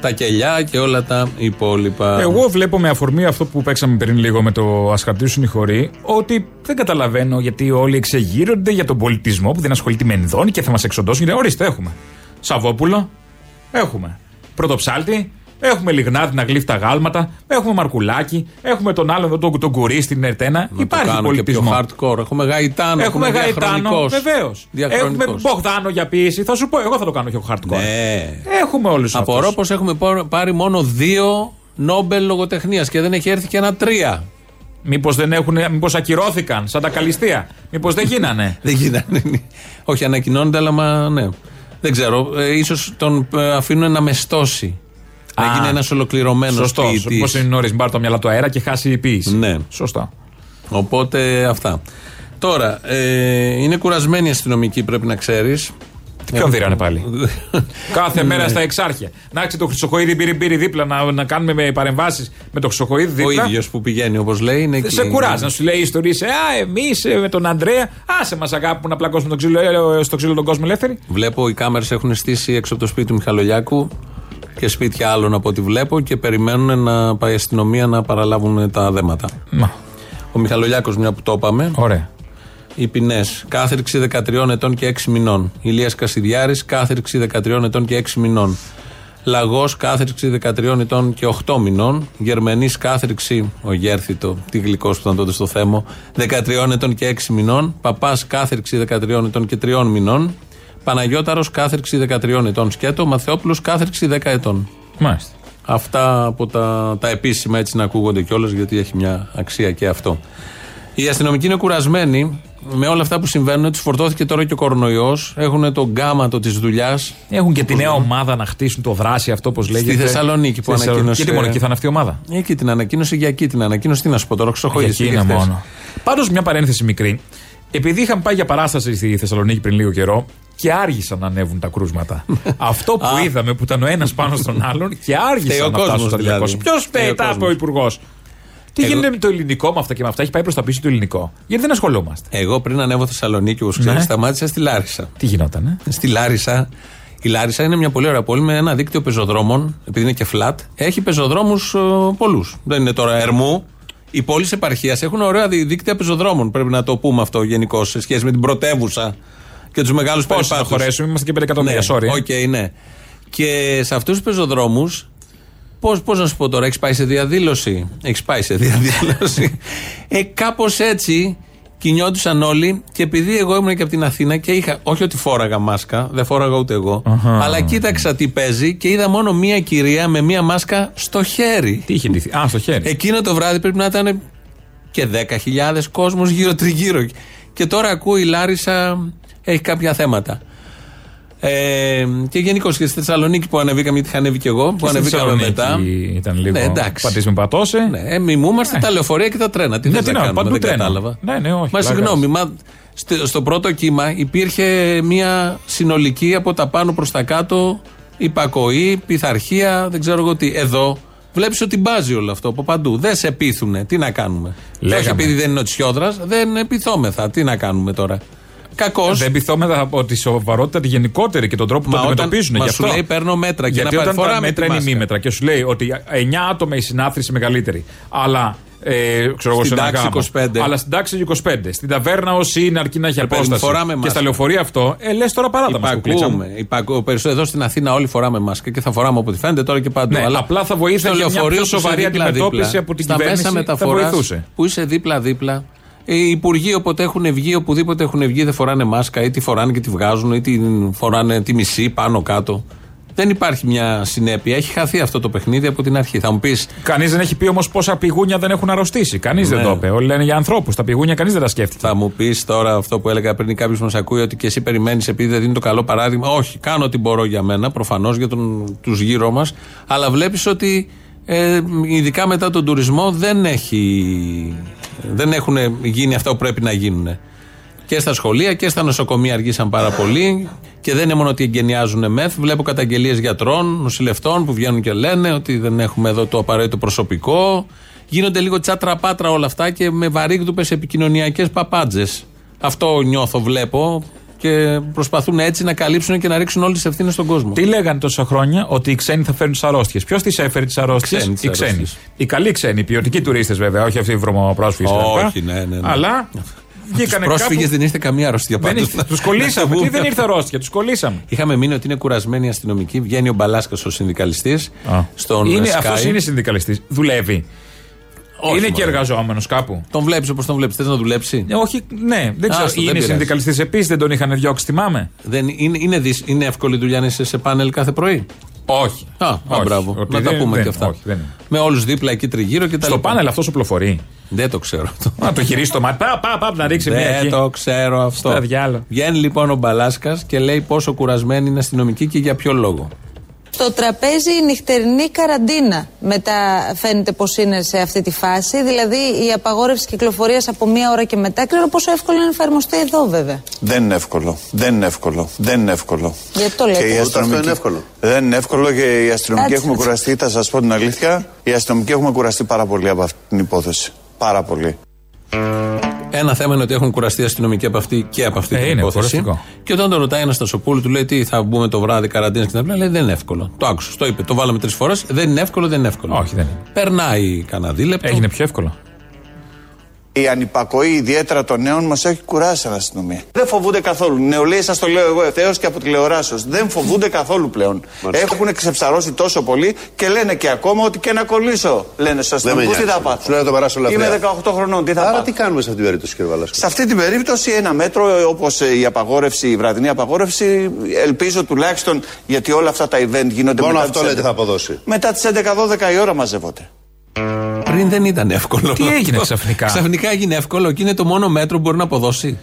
τα κελιά και όλα τα υπόλοιπα. Εγώ βλέπω με αφορμή αυτό που παίξαμε πριν λίγο με το Α χαρτίσουν οι χωροί, ότι δεν καταλαβαίνω γιατί όλοι εξεγείρονται για τον πολιτισμό που δεν ασχολείται με ενδόνη και θα μας εξοντώσουν. Γιατί, Ορίστε, έχουμε. Σαββόπουλο, έχουμε. Πρωτοψάλτη, έχουμε Λιγνάδη να γλύφει τα γάλματα, έχουμε Μαρκουλάκι, έχουμε τον άλλον εδώ τον, τον Κουρί στην Ερτένα. Να το Υπάρχει κάνω και πιο πολιτισμό. hardcore. Έχουμε Γαϊτάνο. Έχουμε Γαϊτάνο, βεβαίως. Έχουμε Διαχρονικός. Μπογδάνο για ποιήση. Θα σου πω, εγώ θα το κάνω πιο hardcore. Ναι. Έχουμε όλους αυτούς. Απορώ πως έχουμε πο- πάρει μόνο δύο Νόμπελ λογοτεχνίας και δεν έχει έρθει και ένα τρία. Μήπως δεν έχουν, μήπως ακυρώθηκαν σαν τα καλυστία. Μήπως δεν γίνανε. δεν γίνανε. Όχι, ανακοινώνεται, αλλά μα, ναι. Δεν ξέρω. Ε, ίσως τον ε, αφήνουν να μεστώσει. Να Α, γίνει ένας ολοκληρωμένος Σωστό. Μήπω είναι νωρίς μπάρ το μυαλά του αέρα και χάσει η ποιήση. Ναι. Σωστό. Οπότε αυτά. Τώρα, ε, είναι κουρασμένοι οι αστυνομικοί, πρέπει να ξέρεις. Ποιον δίρανε πάλι. Κάθε Ναι. μέρα στα εξάρχεια. Να ξέρει το Χρυσοχοίδη πήρε πήρε δίπλα να, να κάνουμε παρεμβάσεις με το Χρυσοχοίδη Ο δίπλα. ίδιος που πηγαίνει, όπως λέει, είναι εκεί. Σε κουράζει να σου λέει ιστορίες. Α, εμείς με τον Αντρέα. Άσε μας αγάπη να πλακώσουμε τον ξύλο, ε, στο ξύλο τον κόσμο ελεύθερη. Βλέπω οι κάμερες έχουν στήσει έξω από το σπίτι του Μιχαλολιάκου και σπίτια άλλων από ό,τι βλέπω και περιμένουν να πάει η αστυνομία να παραλάβουν τα δέματα. Μα. Ο Μιχαλολιάκος, μια που το είπαμε. Ωραία. Οι ποινές. Κάθριξη 13 ετών και 6 μηνών. Ηλίας Κασιδιάρης, κάθριξη 13 ετών και 6 μηνών. Λαγός, κάθριξη 13 ετών και 8 μηνών. Γερμενής, κάθριξη, ο Γέρθητο, τι γλυκό που ήταν τότε στο θέμα, 13 ετών και 6 μηνών. Παπάς, κάθριξη 13 ετών και 3 μηνών. Παναγιώταρος, κάθριξη 13 ετών σκέτο. Μαθεόπουλος, κάθριξη 10 ετών. Μάλιστα. Αυτά από τα, τα επίσημα έτσι να ακούγονται κιόλας, γιατί έχει μια αξία και αυτό. Οι αστυνομικοί είναι κουρασμένοι με όλα αυτά που συμβαίνουν. Τους φορτώθηκε τώρα και ο κορονοϊός. Έχουν τον γκάματο της δουλειάς. Έχουν και τη νέα ομάδα να χτίσουν το δράση αυτό, όπω λέγεται. Στη Θεσσαλονίκη που Στη Θεσσαλονίκη. ανακοίνωσε. Γιατί μόνο εκεί θα είναι αυτή η ομάδα; Εκεί την ανακοίνωσε, για εκεί την ανακοίνωσε. Τι να σου πω τώρα, Για ξοχοίδη. εκεί είναι μόνο. Πάντως, μια παρένθεση μικρή. Επειδή είχαν πάει για παράσταση στη Θεσσαλονίκη πριν λίγο καιρό και άργησαν να ανέβουν τα κρούσματα. Αυτό που Α. είδαμε που ήταν ο ένας πάνω στον άλλον και Φταίει ο άργησαν να φτάσουν κόσμος στα 200. δηλαδή. Ποιος Φταίει ο φταίει, τα είπε ο κόσμος. Υπουργός; Τι Εγώ- γίνεται με το ελληνικό με αυτά και με αυτά; Έχει πάει προς τα πίσω το ελληνικό. Γιατί δεν ασχολούμαστε. Εγώ πριν ανέβω Θεσσαλονίκη, όπως ξέρεις, Ναι. σταμάτησα στη Λάρισα. Τι γινότανε; Στη Λάρισα. Η Λάρισα είναι μια πολύ ωραία πόλη με ένα δίκτυο πεζοδρόμων, επειδή είναι και flat. Έχει πεζοδρόμους πολλούς. Δεν είναι τώρα ερμού. Οι πόλεις επαρχίας έχουν ωραία δι- δίκτυα πεζοδρόμων. Πρέπει να το πούμε αυτό γενικώς σε σχέση με την πρωτεύουσα και τους μεγάλους Πώς θα χωρέσουμε, είμαστε και 5 εκατομμύρια, ναι, sorry. OK, ναι. Και σε αυτούς τους πεζοδρόμους, πώς πώς να σου πω τώρα, έχεις πάει σε διαδήλωση; Έχεις πάει σε διαδήλωση. ε, Κάπως έτσι κινιόντουσαν όλοι και επειδή εγώ ήμουν και από την Αθήνα και είχα. Όχι ότι φόραγα μάσκα, δεν φόραγα ούτε εγώ. Αχα. Αλλά κοίταξα τι παίζει και είδα μόνο μία κυρία με μία μάσκα στο χέρι. Τι είχε ντυθεί; Α, στο χέρι. Εκείνο το βράδυ πρέπει να ήταν και 10.000 κόσμος γύρω τριγύρω. Και τώρα ακούω η Λάρισα έχει κάποια θέματα. Ε, και γενικώ και στη Θεσσαλονίκη που ανεβήκαμε, γιατί είχα ανέβει και εγώ, που Και στη ανεβήκαμε μετά. Θεσσαλονίκη Ήταν λίγο. Ναι, εντάξει. Πατήσουμε πατώσε. Ναι, ε, μιμούμαστε τα λεωφορεία και τα τρένα. Τι Ναι, θες τι να να, κάνουμε, παντού δεν τρένα. κατάλαβα. Ναι, ναι, όχι, Μα πλάκα συγγνώμη, μα στο, στο πρώτο κύμα υπήρχε μια συνολική από τα πάνω προς τα κάτω υπακοή, πειθαρχία, δεν ξέρω εγώ τι. Εδώ Βλέπεις ότι μπάζει όλο αυτό από παντού. Δεν σε πείθουνε. Τι να κάνουμε. Και Λέγαμε. Όχι επειδή δεν είναι ο Τσιόδρας, δεν επιθόμεθα. Τι να κάνουμε τώρα. Κακώ. Δεν πειθόμεθα από τη σοβαρότητα τη γενικότερη και τον τρόπο που Μα το όταν- αντιμετωπίζουν. μας Γι' σου αυτό. λέει, παίρνω μέτρα και Γιατί να όταν τα φοράμε μέτρα τη είναι μάσκα. ημίμετρα και σου λέει ότι 9 άτομα η συνάθρηση μεγαλύτερη. Αλλά. Ε, ξέρω εγώ, Στην σε ένα τάξη γάμο. 25. Αλλά στην τάξη 25. Στην ταβέρνα όσοι είναι αρκεί να έχει παιδί μου, απόσταση. φοράμε Και μάσκα. στα λεωφορεία αυτό, ε, λες τώρα παράτα μας Υπακούμε. Υπακούμε. Περισσότερο εδώ στην Αθήνα όλοι φοράμε μάσκα και θα φοράμε από ό,τι φαίνεται τώρα και παντού. Ναι, απλά θα βοήθησε στο μια λεωφορείο πιο που είσαι σοβαρή δίπλα-δίπλα, αντιμετώπιση από την στα κυβέρνηση, μέσα θα μεταφοράς βοηθούσε. Που είσαι δίπλα-δίπλα. Οι υπουργοί όποτε έχουν βγει, οπουδήποτε έχουν βγει, δεν φοράνε μάσκα ή τη φοράνε και τη βγάζουν ή την φοράνε τη μισή πάνω κάτω. Δεν υπάρχει μια συνέπεια. Έχει χαθεί αυτό το παιχνίδι από την αρχή. Θα μου πει. Κανείς δεν έχει πει όμως πόσα πηγούνια δεν έχουν αρρωστήσει. Κανείς δεν Ναι. το είπε. Όλοι λένε για ανθρώπους. Τα πηγούνια κανείς δεν τα σκέφτηκε. Θα μου πεις τώρα αυτό που έλεγα πριν κάποιος μας ακούει ότι και εσύ περιμένεις επειδή δεν δίνει το καλό παράδειγμα. Όχι, κάνω ό,τι μπορώ για μένα, προφανώς για τους γύρω μας. Αλλά βλέπεις ότι ε, ειδικά μετά τον τουρισμό δεν, έχει, δεν έχουν γίνει αυτά που πρέπει να γίνουν. Και στα σχολεία και στα νοσοκομεία αργήσαν πάρα πολύ. Και δεν είναι μόνο ότι εγκαινιάζουν μεθ. Βλέπω καταγγελίες γιατρών, νοσηλευτών που βγαίνουν και λένε ότι δεν έχουμε εδώ το απαραίτητο προσωπικό. Γίνονται λίγο τσάτρα πάτρα όλα αυτά και με βαρύγδουπες επικοινωνιακές παπάντζες. Αυτό νιώθω, βλέπω. Και προσπαθούν έτσι να καλύψουν και να ρίξουν όλες τις ευθύνες στον κόσμο. Τι λέγανε τόσα χρόνια ότι οι ξένοι θα φέρουν τις αρρώστιες. Ποιος τις έφερε τις αρρώστιες, Ξένοι τις οι ξένοι. αρρώστιες. Οι καλοί ξένοι, οι ποιοτικοί τουρίστες βέβαια, όχι αυτοί οι βρωμοπρόσφυγες. Όχι, ναι, ναι, ναι. Αλλά βγήκανε Πρόσφυγες κάπου. δεν είστε καμία αρρώστια Δεν πάντως. ήρθε- Τους κολλήσαμε. Τι δεν ήρθε αρρώστια, τους κολλήσαμε. Είχαμε μείνει ότι είναι κουρασμένοι οι αστυνομικοί. Βγαίνει ο Μπαλάσκας ο συνδικαλιστής στον Είναι, Sky. αυτός είναι συνδικαλιστής. Δουλεύει. Όχι, είναι και μωρέ. εργαζόμενος κάπου. Τον βλέπεις όπως τον βλέπεις. Θες να δουλέψει; Ε, όχι, ναι, δεν ξέρω. Άστο, δεν είναι πειράζει. συνδικαλιστής επίσης, δεν τον είχαν διώξει, θυμάμαι. Δεν, είναι, είναι, δυσ- είναι εύκολη δουλειά να είσαι σε πάνελ κάθε πρωί; Όχι. Α, α, Όχι. μπράβο. Ότι να τα δεν- πούμε δεν- και αυτά. όχι, δεν είναι. Με όλους δίπλα εκεί τριγύρω και τα Στο λοιπά. πάνελ αυτό οπλοφορεί. Δεν το ξέρω αυτό. Να το χειρίσει το μάτι. Πά, πά, πά, να ρίξει μία Δεν εκεί. το ξέρω αυτό. Στα διάλο. Βγαίνει λοιπόν ο Μπαλάσκας και λέει πόσο κουρασμένοι είναι αστυνομικοί και για ποιο λόγο. Στο τραπέζι η νυχτερινή καραντίνα μετά φαίνεται πως είναι σε αυτή τη φάση, δηλαδή η απαγόρευση κυκλοφορίας από μία ώρα και μετά. Ξέρω πόσο εύκολο είναι να εφαρμοστεί εδώ βέβαια. Δεν είναι εύκολο. Δεν είναι εύκολο. Δεν είναι εύκολο. Γιατί το λέτε; Και οι Ούτε αυτό αστυνομικοί- είναι εύκολο. Δεν είναι εύκολο και οι αστυνομικοί Κάτσε. έχουμε κουραστεί. Θα σας πω την αλήθεια. Οι αστυνομικοί έχουμε κουραστεί πάρα πολύ από αυτή την υπόθεση. Πάρα πολύ. Ένα θέμα είναι ότι έχουν κουραστεί οι αστυνομικοί από αυτή και από αυτή Ε, την είναι υπόθεση. κουραστικό. Και όταν τον ρωτάει ένας Στασοπούλου, του λέει τι θα μπούμε το βράδυ καραντίνας και τα λοιπά, λέει δεν είναι εύκολο. Το άκουσα, το είπε, το βάλαμε τρεις φορές. Δεν είναι εύκολο, δεν είναι εύκολο. Όχι, δεν είναι. Περνάει κανένα δίλεπτο. Έγινε πιο εύκολο. Η ανυπακοή ιδιαίτερα των νέων μας έχει κουράσει σαν αστυνομία. Δεν φοβούνται καθόλου. Νεολαίοι, σας το λέω εγώ ευθέως και από τηλεοράσεως. Δεν φοβούνται καθόλου πλέον. Έχουν ξεψαρώσει τόσο πολύ και λένε και ακόμα ότι και να κολλήσω. Λένε στου Δεν με αστυνομικού τι θα νοιάζει. πάθω; Σου λέω να το περάσω Είμαι ελαφριά. 18 χρονών, τι θα Άρα πάθω; τι κάνουμε σε αυτή την περίπτωση, κύριε Βαλάσκο; Σε αυτή την περίπτωση ένα μέτρο όπως η απαγόρευση, η βραδινή απαγόρευση, ελπίζω τουλάχιστον γιατί όλα αυτά τα event γίνονται Μόνο μετά αυτό τις λέτε 11. θα αποδώσει. Μετά τις 11-12 η ώρα μαζεύονται. Πριν δεν ήταν εύκολο. Τι έγινε Αυτό. ξαφνικά; Ξαφνικά έγινε εύκολο και είναι το μόνο μέτρο που μπορεί να αποδώσει.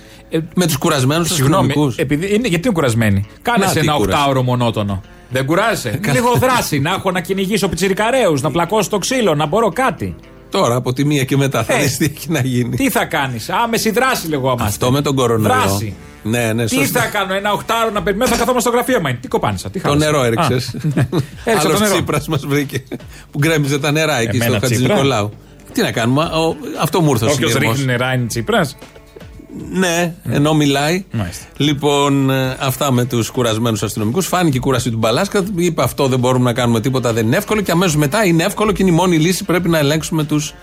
με τους κουρασμένους Συγγνώμη, αστυνομικούς. επειδή είναι, γιατί είναι κουρασμένοι; Κάνε Να, τι ένα κούραση. οκτάωρο μονότονο. Δεν κουράζεσαι. Λίγο δράση. Να έχω να κυνηγήσω πιτσιρικαρέους, να πλακώσω το ξύλο, να μπορώ κάτι. Τώρα από τη μία και μετά θα Ε, δεις τι έχει να γίνει. Τι θα κάνεις; Άμεση δράση λεγόμαστε. Αυτό με τον κορονοϊό. Δράση. Ναι, ναι, Τι σωστά. θα κάνω, ένα οχτάωρο να περιμένω, θα καθόμαστε στο γραφείο μα. Τι κοπάνισα, τι Το χάλασα. νερό Α, έριξες. Έριξα το Άλλο νερό. Τσίπρας μας βρήκε. Που γκρέμιζε τα νερά εκεί Εμένα στο Χατζη Τσίπρα; Νικολάου. Τι να κάνουμε, ο- αυτό μου ήρθε ο Όποιος συνειρμός. ρίχνει νερά είναι Τσίπρας. Ναι, ενώ μιλάει. Μάλιστα. Λοιπόν, ε, αυτά με τους κουρασμένους αστυνομικούς. Φάνηκε η κούραση του Μπαλάσκα. Είπε αυτό δεν μπορούμε να κάνουμε τίποτα, δεν είναι εύκολο. Και αμέσως μετά είναι εύκολο και είναι η μόνη λύση. Πρέπει να ελέγξουμε τους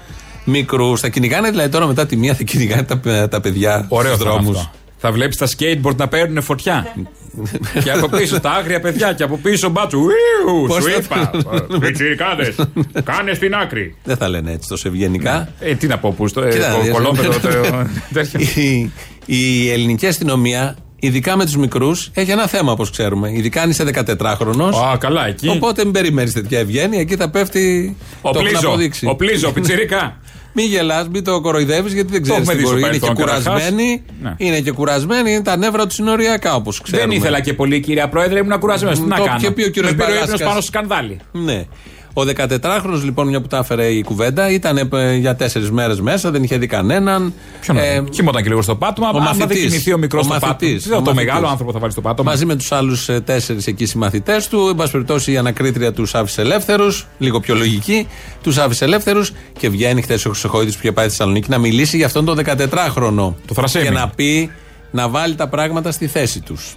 μικρούς. Θα κυνηγάνε δηλαδή τώρα μετά τη μία θα κυνηγάνε τα, τα παιδιά Ωραίο στους θα είναι δρόμου. Αυτό. Θα βλέπεις τα skateboard να παίρνουν φωτιά. και από πίσω τα άγρια παιδιά και από πίσω μπάτσου. Ιου, Πώς Σου θα- είπα. Πιτσιρικάδες. Κάνε στην άκρη. Δεν θα λένε έτσι τόσο ευγενικά. Ε, τι να πω, πού στο. Κοίτα, ε, δεις, Κολόπεδο. ναι. το- τέτοιο. η, η ελληνική αστυνομία, ειδικά με τους μικρούς, έχει ένα θέμα όπως ξέρουμε. Ειδικά αν είσαι 14χρονο. Α, καλά, εκεί. Οπότε μην περιμένεις τέτοια ευγένεια. Εκεί θα πέφτει. Ο το έχουν Πλίζο. αποδείξει. Ο Πλίζο, πιτσιρικά. Μην γελάς, μην το κοροϊδεύεις γιατί δεν ξέρεις έχουμε τι δει στο μπορεί. Είναι και παρελθόν, καταρχάς. κουρασμένοι. Ναι. Είναι και κουρασμένοι, είναι τα νεύρα τους συνοριακά όπως ξέρουμε. Δεν ήθελα και πολύ, κυρία Πρόεδρε, ήμουν κουρασμένος. Τι να Το κάνω; είχε πει ο κύριος Με πήρε ο ύπνος Μπαλάσκας. πάνω στο σκανδάλι. Ναι. Ο 14χρονο λοιπόν, μια που τα έφερε η κουβέντα, ήταν ε, για τέσσερις μέρες μέσα, δεν είχε δει κανέναν. Ποιον ε, Κοιμόταν και λίγο στο πάτωμα. ο άμα μαθητής. δεν κοιμηθεί ο μικρός Ο στο πάτωμα. μαθητής. Τι θα, Ο Το μαθητής. μεγάλο άνθρωπο θα βάλει στο πάτωμα. Μαζί με τους άλλους τέσσερις εκεί συμμαθητές του. Εν πάση περιπτώσει, η ανακρίτρια τους άφησε ελεύθερους, λίγο πιο λογική, τους άφησε ελεύθερους και βγαίνει χθες ο Χρυσοχοίδης που είχε πάει στη Θεσσαλονίκη να μιλήσει για αυτόν τον 14χρονο. Το θρασέμι. Και να πει, να βάλει τα πράγματα στη θέση τους.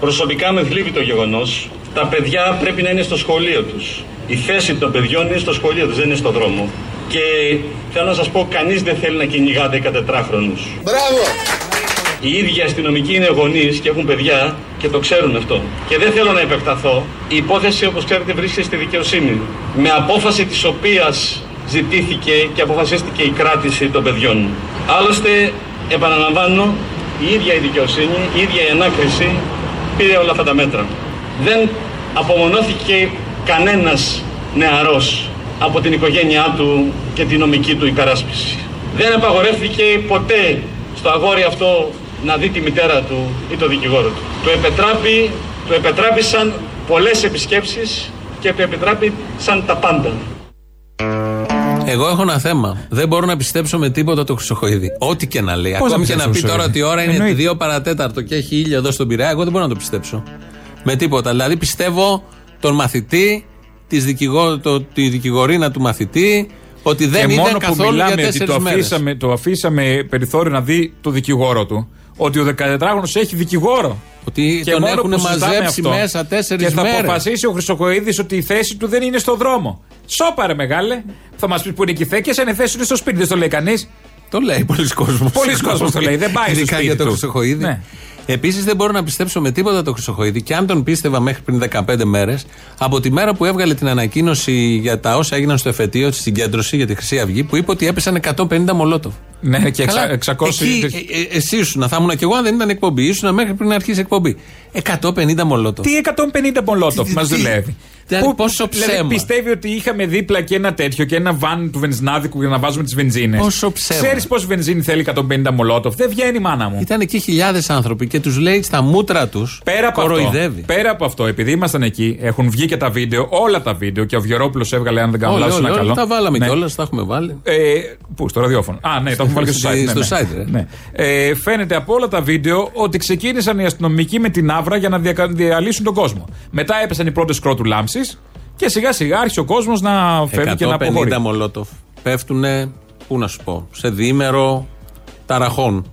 Προσωπικά με θλίβει το γεγονός. Τα παιδιά πρέπει να είναι στο σχολείο τους. Η θέση των παιδιών είναι στο σχολείο τους, δεν είναι στο δρόμο. Και θέλω να σας πω, κανείς δεν θέλει να κυνηγά 14χρονου. Μπράβο! Οι ίδιοι αστυνομικοί είναι γονείς και έχουν παιδιά και το ξέρουν αυτό. Και δεν θέλω να επεκταθώ. Η υπόθεση, όπως ξέρετε, βρίσκεται στη δικαιοσύνη. Με απόφαση της οποίας ζητήθηκε και αποφασίστηκε η κράτηση των παιδιών. Άλλωστε, επαναλαμβάνω, η ίδια η δικαιοσύνη, η ίδια η ανάκριση πήρε όλα αυτά τα μέτρα. Δεν απομονώθηκε κανένας νεαρός από την οικογένειά του και την νομική του υπεράσπιση. Δεν απαγορεύτηκε ποτέ στο αγόρι αυτό να δει τη μητέρα του ή το δικηγόρο του. Του επετράπη, του επετράπησαν πολλές επισκέψεις και του επιτράπησαν τα πάντα. Εγώ έχω ένα θέμα. Δεν μπορώ να πιστέψω με τίποτα το Χρυσοχοίδη. Ό,τι και να λέει. Πώς Ακόμη να και να πει πιστέψεις, τώρα ότι η ώρα είναι Εννοείται. 2 παρατέταρτο και έχει ήλιο εδώ στον Πειραιά, εγώ δεν μπορώ να το πιστέψω. Με τίποτα. Δηλαδή πιστεύω τον μαθητή, της δικηγό, το, τη δικηγορίνα του μαθητή, ότι δεν και είδε μόνο που καθόλου για μιλάμε ότι το τέσσερις μέρες. αφήσαμε, το αφήσαμε περιθώριο να δει το δικηγόρο του. Ότι ο 14χρονο έχει δικηγόρο. Ότι και τον μόνο έχουν που συζητάμε μαζέψει αυτό, μέσα τέσσερις Και θα μέρες. αποφασίσει ο Χρυσοκοίδης ότι η θέση του δεν είναι στο δρόμο. Σώπαρε μεγάλε. Θα μας πεις που είναι και η θέση και αν η θέση του είναι στο σπίτι. Δεν το λέει κανείς. Το λέει πολλοί κόσμος. Πολλοί κόσμος το λέει. Δεν πάει στο Ειδικά σπίτι για τον του. Χρυσοχοίδη. Ναι. Επίσης δεν μπορώ να πιστέψω με τίποτα τον Χρυσοχοίδη και αν τον πίστευα μέχρι πριν 15 μέρες, από τη μέρα που έβγαλε την ανακοίνωση για τα όσα έγιναν στο εφετείο τη συγκέντρωση για τη Χρυσή Αυγή, που είπε ότι έπεσαν 150 μολότοφ. Ναι, και Καλά, εξα- 600. Εκεί, ε, ε, εσύ ήσουν, θα ήμουν κι εγώ αν δεν ήταν εκπομπή. Ήσουν μέχρι πριν αρχίσει εκπομπή. 150 μολότοφ. Τι 150 μολότοφ Τι- μας τι- δουλεύει; δηλαδή, πόσο ψέμα. Δηλαδή πιστεύει ότι είχαμε δίπλα και ένα τέτοιο και ένα βαν του βενζινάδικου για να βάζουμε τις βενζίνες; Πόσο ψέμα. Ξέρεις πόση βενζίνη θέλει 150 μολότοφ; Δεν βγαίνει η μάνα μου. Ήταν εκεί χιλιάδες άνθρωποι και τους λέει στα μούτρα τους. Πέρα από, αυτό, κοροϊδεύει. πέρα από αυτό, επειδή ήμασταν εκεί, έχουν βγει και τα βίντεο, όλα τα βίντεο και ο Βιερόπουλος έβγαλε, αν δεν κάνω Όλοι, λάθος, όλοι, ένα όλοι, καλό. τα βάλαμε Ναι. κιόλας, τα έχουμε βάλει. Ε, πού, στο ραδιόφωνο. Α, ναι, το έχουμε βάλει και στο site. Στο ναι, ναι. site, ρε. Ναι. Ε, φαίνεται από όλα τα βίντεο ότι ξεκίνησαν οι αστυνομικοί με την άβρα για να δια- διαλύσουν τον κόσμο. Μετά έπεσαν οι πρώτες κρότου λάμψη και σιγά σιγά άρχισε ο κόσμος να φεύγει και να 150 αποχωρεί. μολότοφ. Πέφτουνε, πού να σου πω, σε διήμερο ταραχών.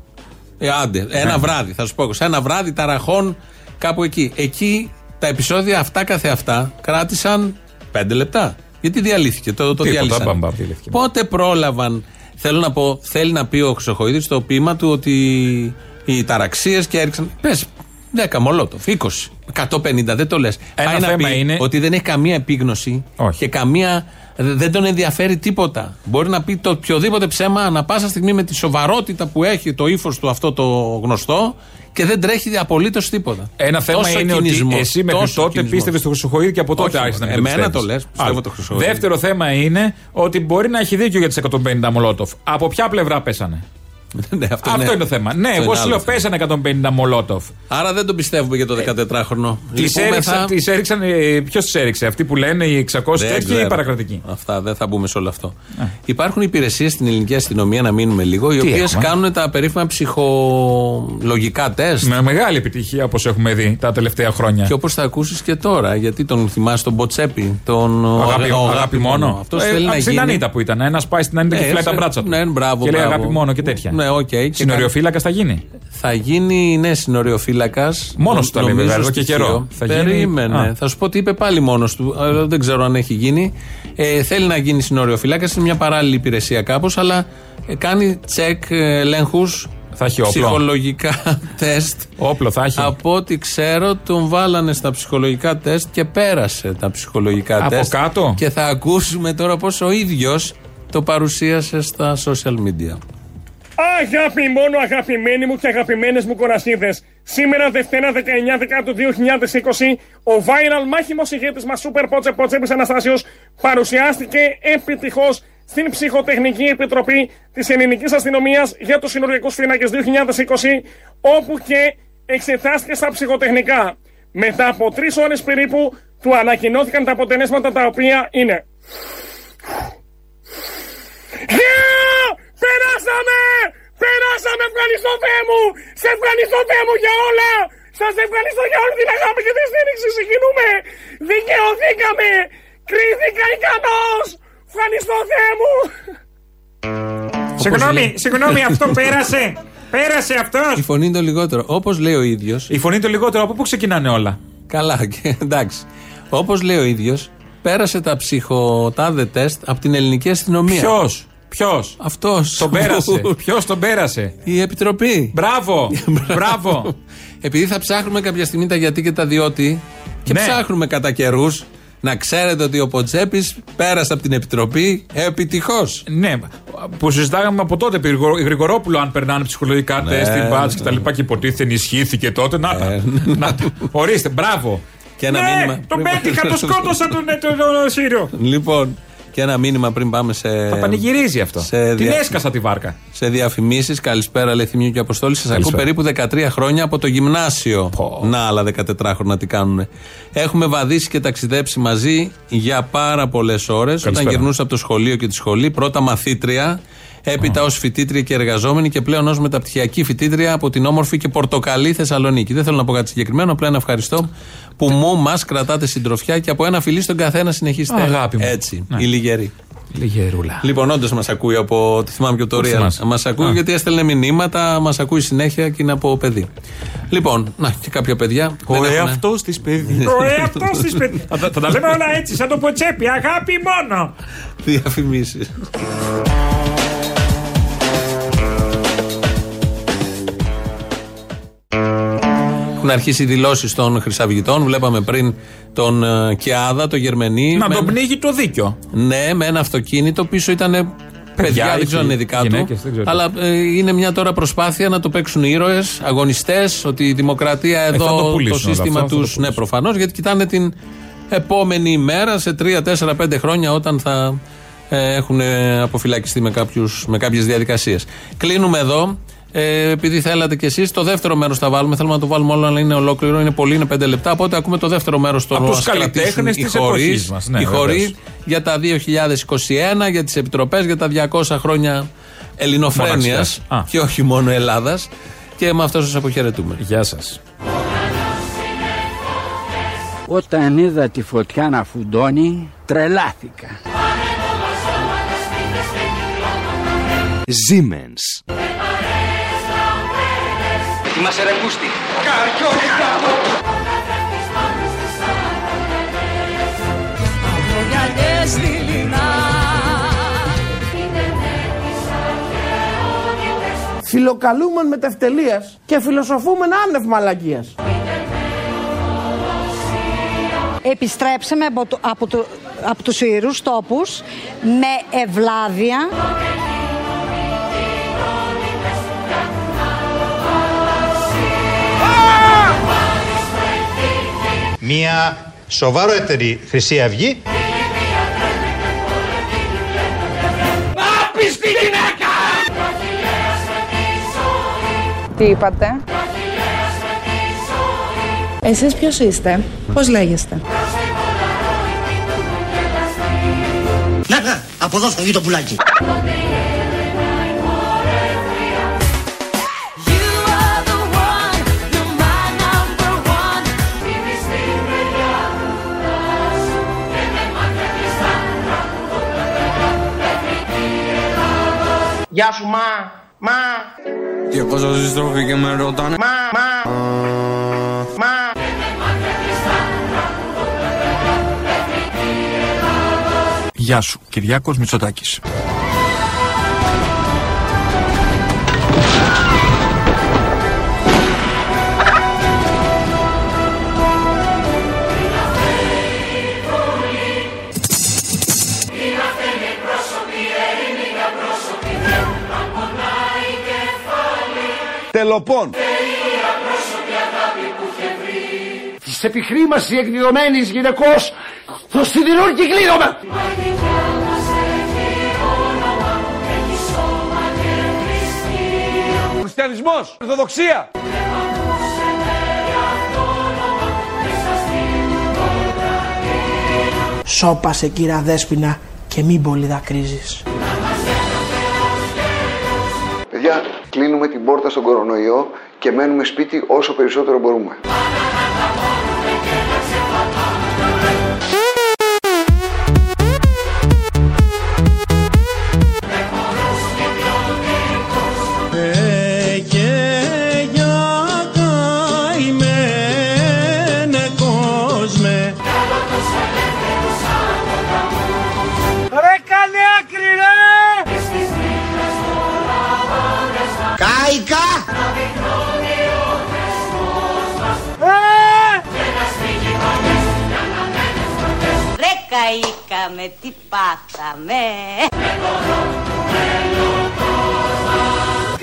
Ε, άντε, ένα Ναι. βράδυ, θα σου πω. Σε ένα βράδυ ταραχών κάπου εκεί. Εκεί τα επεισόδια αυτά καθεαυτά κράτησαν 5 λεπτά. Γιατί διαλύθηκε, το, το Τίποτα, διάλυσαν. μπαμ, μπαμ, διαλύθηκε. Πότε πρόλαβαν. Θέλω να πω, θέλει να πει ο Χρυσοχοίδης στο ποίημα του ότι οι ταραξίες και έριξαν. Πες 10 μολότοφ, 20, 150, δεν το λες. Ένα Πάει να θέμα πει είναι- ότι δεν έχει καμία επίγνωση Όχι. και καμία. Δεν τον ενδιαφέρει τίποτα. Μπορεί να πει το οποιοδήποτε ψέμα ανα πάσα στιγμή με τη σοβαρότητα που έχει το ύφος του αυτό το γνωστό και δεν τρέχει απολύτως τίποτα. Ένα θέμα Τόσο είναι κινησμός, ότι εσύ μέχρι τόσο τότε κινησμός. πίστευες στο Χρυσοχοίδη και από τότε Όχι, άρχισε να μην εμένα πιστεύεις. το λες, πιστεύω Άλλο. το Χρυσοχοίδη. Δεύτερο θέμα είναι ότι μπορεί να έχει δίκιο για τι 150 μολότοφ. Από ποια πλευρά πέσανε; Ναι, αυτό Αυτό είναι, είναι το θέμα. Ναι, αυτό εγώ είναι σου άλλο λέω θέμα. πέσανε 150 μολότοφ. Άρα δεν τον πιστεύουμε για το 14χρονο. Τις έριξαν, τις έριξαν ποιος τις έριξε, αυτοί που λένε οι 600 Δεν τέτοιοι ή ξέρω. οι παρακρατικοί; Αυτά δεν θα μπούμε σε όλο αυτό. Υπάρχουν υπηρεσίες στην ελληνική αστυνομία, να μείνουμε λίγο, οι Τι οποίες έχουμε; κάνουν τα περίφημα ψυχολογικά τεστ. Με μεγάλη επιτυχία όπως έχουμε δει τα τελευταία χρόνια. Και όπως θα ακούσεις και τώρα, γιατί τον θυμάσαι τον Μποτσέπη, τον ο- Αγάπη, ο- αγάπη μόνο. Αυτός Ε, θέλει να στην γίνει. Ανίτα που ήταν. Ένας πάει στην Ανίτα Ναι, και φυλάει τα σε- μπράτσα του. ναι, μπράβο, και λέει μπράβο. αγάπη μόνο και τέτοια. Ναι, οκ. Και Συνοριοφύλακας θα γίνει. Θα γίνει, ναι, συνοριοφύλακας. Μόνος του τα λέει, βέβαια, εδώ και καιρό. Θα γίνει- Περίμενε. Α. Θα σου πω ότι είπε πάλι μόνος του. αλλά δεν ξέρω αν έχει γίνει. Ε, θέλει να γίνει συνοριοφύλακας. Είναι μια παράλληλη υπηρεσία κάπως, αλλά ε, κάνει τσεκ ελέγχους. Θα έχει όπλο. Ψυχολογικά τεστ. Όπλο θα έχει. Από ό,τι ξέρω, τον βάλανε στα ψυχολογικά τεστ και πέρασε τα ψυχολογικά Από τεστ. κάτω; Και θα ακούσουμε τώρα πώς ο ίδιος το παρουσίασε στα social media. Αγάπη μόνο αγαπημένοι μου και αγαπημένες μου κορασίδες. Σήμερα Δευτέρα 19 Δεκάτου 2020 ο viral μάχημος ηγέτης μας Σούπερ Πότσε Ποτσέπης Αναστάσιος παρουσιάστηκε επιτυχώς στην Ψυχοτεχνική Επιτροπή της Ελληνικής Αστυνομίας για τους συνοριακούς φύλακες 2020 όπου και εξετάστηκε στα ψυχοτεχνικά. Μετά από τρεις ώρες περίπου του ανακοινώθηκαν τα αποτελέσματα τα οποία είναι Yeah! Περάσαμε! Περάσαμε! Ευχαριστώ Θεέ μου! Σε ευχαριστώ Θεέ μου για όλα! Σας ευχαριστώ για όλη την αγάπη και τη στήριξη. Συγκινούμε! Δικαιωθήκαμε! Κρίθηκα ικανός! Ευχαριστώ Θεέ μου! Συγγνώμη, συγγνώμη, αυτό πέρασε. Πέρασε αυτός. Η φωνή είναι το λιγότερο. Όπως λέει ο ίδιο. Η φωνή είναι το λιγότερο. Από πού ξεκινάνε όλα; Καλά, και, εντάξει. Όπως λέει ο ίδιος, πέρασε τα ψυχοτάδε τεστ από την ελληνική αστυνομία. Ποιος, ποιος; Αυτός. Τον πέρασε. Ποιος τον πέρασε; Η Επιτροπή. Μπράβο. Μπράβο. Επειδή θα ψάχνουμε κάποια στιγμή τα γιατί και τα διότι και Ναι. ψάχνουμε κατά καιρούς να ξέρετε ότι ο Ποτσέπης πέρασε από την Επιτροπή επιτυχώς. Ναι, που συζητάγαμε από τότε επί Γρηγο- Γρηγορόπουλο αν περνάνε ψυχολογικά Ναι, τεστ, την μπάτζ ναι. και τα λοιπά και υποτίθεται ενισχύθηκε τότε. Να τα. να τα. Ορίστε, μπράβο. Και ένα ναι, μήνυμα. τον πέτυχα, τον σκότωσα τον, τον, τον Σύριο. Λοιπόν, και ένα μήνυμα πριν πάμε σε. Θα πανηγυρίζει αυτό. σε Την δια- έσκασα τη βάρκα. Σε διαφημίσεις, καλησπέρα, λέει Θημίου και Αποστόλη. Σας ακούω Καλησπέρα. περίπου 13 χρόνια από το γυμνάσιο. Να, άλλα 14 χρόνια τι κάνουν. Έχουμε βαδίσει και ταξιδέψει μαζί για πάρα πολλές ώρες. Όταν Καλησπέρα. γυρνούσα από το σχολείο και τη σχολή, πρώτα μαθήτρια, έπειτα ως φοιτήτρια και εργαζόμενη και πλέον ως μεταπτυχιακή φοιτήτρια από την όμορφη και πορτοκαλή Θεσσαλονίκη. Δεν θέλω να πω κάτι συγκεκριμένο, απλά ένα ευχαριστώ που μου μας κρατάτε συντροφιά και από ένα φιλί στον καθένα συνεχίστε. Αγάπη μου. Έτσι, Ναι. η λιγερή. Λιγερούλα. Λοιπόν, όντως μας ακούει από. Τη θυμάμαι και από το Πού Real. θυμάσαι; Μας ακούει Α. γιατί έστελνε μηνύματα, μας ακούει συνέχεια και είναι από παιδί. Λοιπόν, να και κάποια παιδιά. Ο δεν έχουνε- εαυτός της παιδί. Ο εαυτός της παιδί. Θα τα- θα τα λέμε όλα έτσι, σαν το ποτσέπι. Αγάπη μόνο. Διαφημίσεις. Αρχίσει οι δηλώσεις των Χρυσαυγητών. Βλέπαμε πριν τον ε, Κιάδα, το Γερμενή. Να με- τον πνίγει το δίκιο. Ναι, με ένα αυτοκίνητο. Πίσω ήταν παιδιά, δεν είχε, ξέρω αν είναι δικά γυναίκες, του. δεν ξέρω. Αλλά ε, είναι μια τώρα προσπάθεια να το παίξουν ήρωες, αγωνιστές, ότι η δημοκρατία Ε, θα εδώ, το το, πουλήσουν όλο σύστημα αυτό, θα το τους. Ναι, προφανώς, γιατί κοιτάνε την επόμενη ημέρα, σε 3, 4, 5 χρόνια, όταν θα ε, έχουν ε, αποφυλακιστεί με, κάποιους, με κάποιες διαδικασίες. Κλείνουμε εδώ. Ε, επειδή θέλατε κι εσείς, το δεύτερο μέρος θα βάλουμε. Θέλουμε να το βάλουμε όλο, αλλά είναι ολόκληρο. Είναι πολύ, είναι 5 λεπτά. Οπότε ακούμε το δεύτερο μέρος των Από τους ας κρατήσουν καλλιτέχνες οι της χωρείς, εποχής μας. Ναι, οι χωροί βεβαίως. για τα 2021, για τις επιτροπές, για τα 200 χρόνια ελληνοφρένειας Μοναξιάς. Α. και όχι μόνο Ελλάδας. Και με αυτό σας αποχαιρετούμε. Γεια σας. Όταν είδα τη φωτιά να φουντώνει, τρελάθηκα. Siemens. Είμαστε ρε πούστη. Φιλοκαλούμεν με τευτελείας και φιλοσοφούμεν άνευ μαλακίας. Επιστρέψαμε από, το, από, το, από τους ιερούς τόπους με ευλάβεια. Μια σοβαρότερη Χρυσή Αυγή Άπιστη γυναίκα! Τι είπατε; Εσείς ποιος είστε, πώς λέγεστε; Να, να, από εδώ θα βγει το πουλάκι. Γεια σου μα, μα, Και πόσο συστροφή και με ρωτάνε μα, μα, μα. Γεια σου, Κυριάκος Μητσοτάκης. Τελοπών. Της επιχρήμαση εκδηλωμένης γυναικός το σιδηρούν και κλείνομαι. Χριστιανισμός. Ορθοδοξία. Σώπασε κύρα Δέσποινα και μην πολύ δακρύζεις. Κλείνουμε την πόρτα στον κορονοϊό και μένουμε σπίτι όσο περισσότερο μπορούμε. βρήκαμε, τι πάθαμε.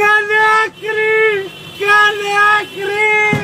Κάνε άκρη, κάνε άκρη.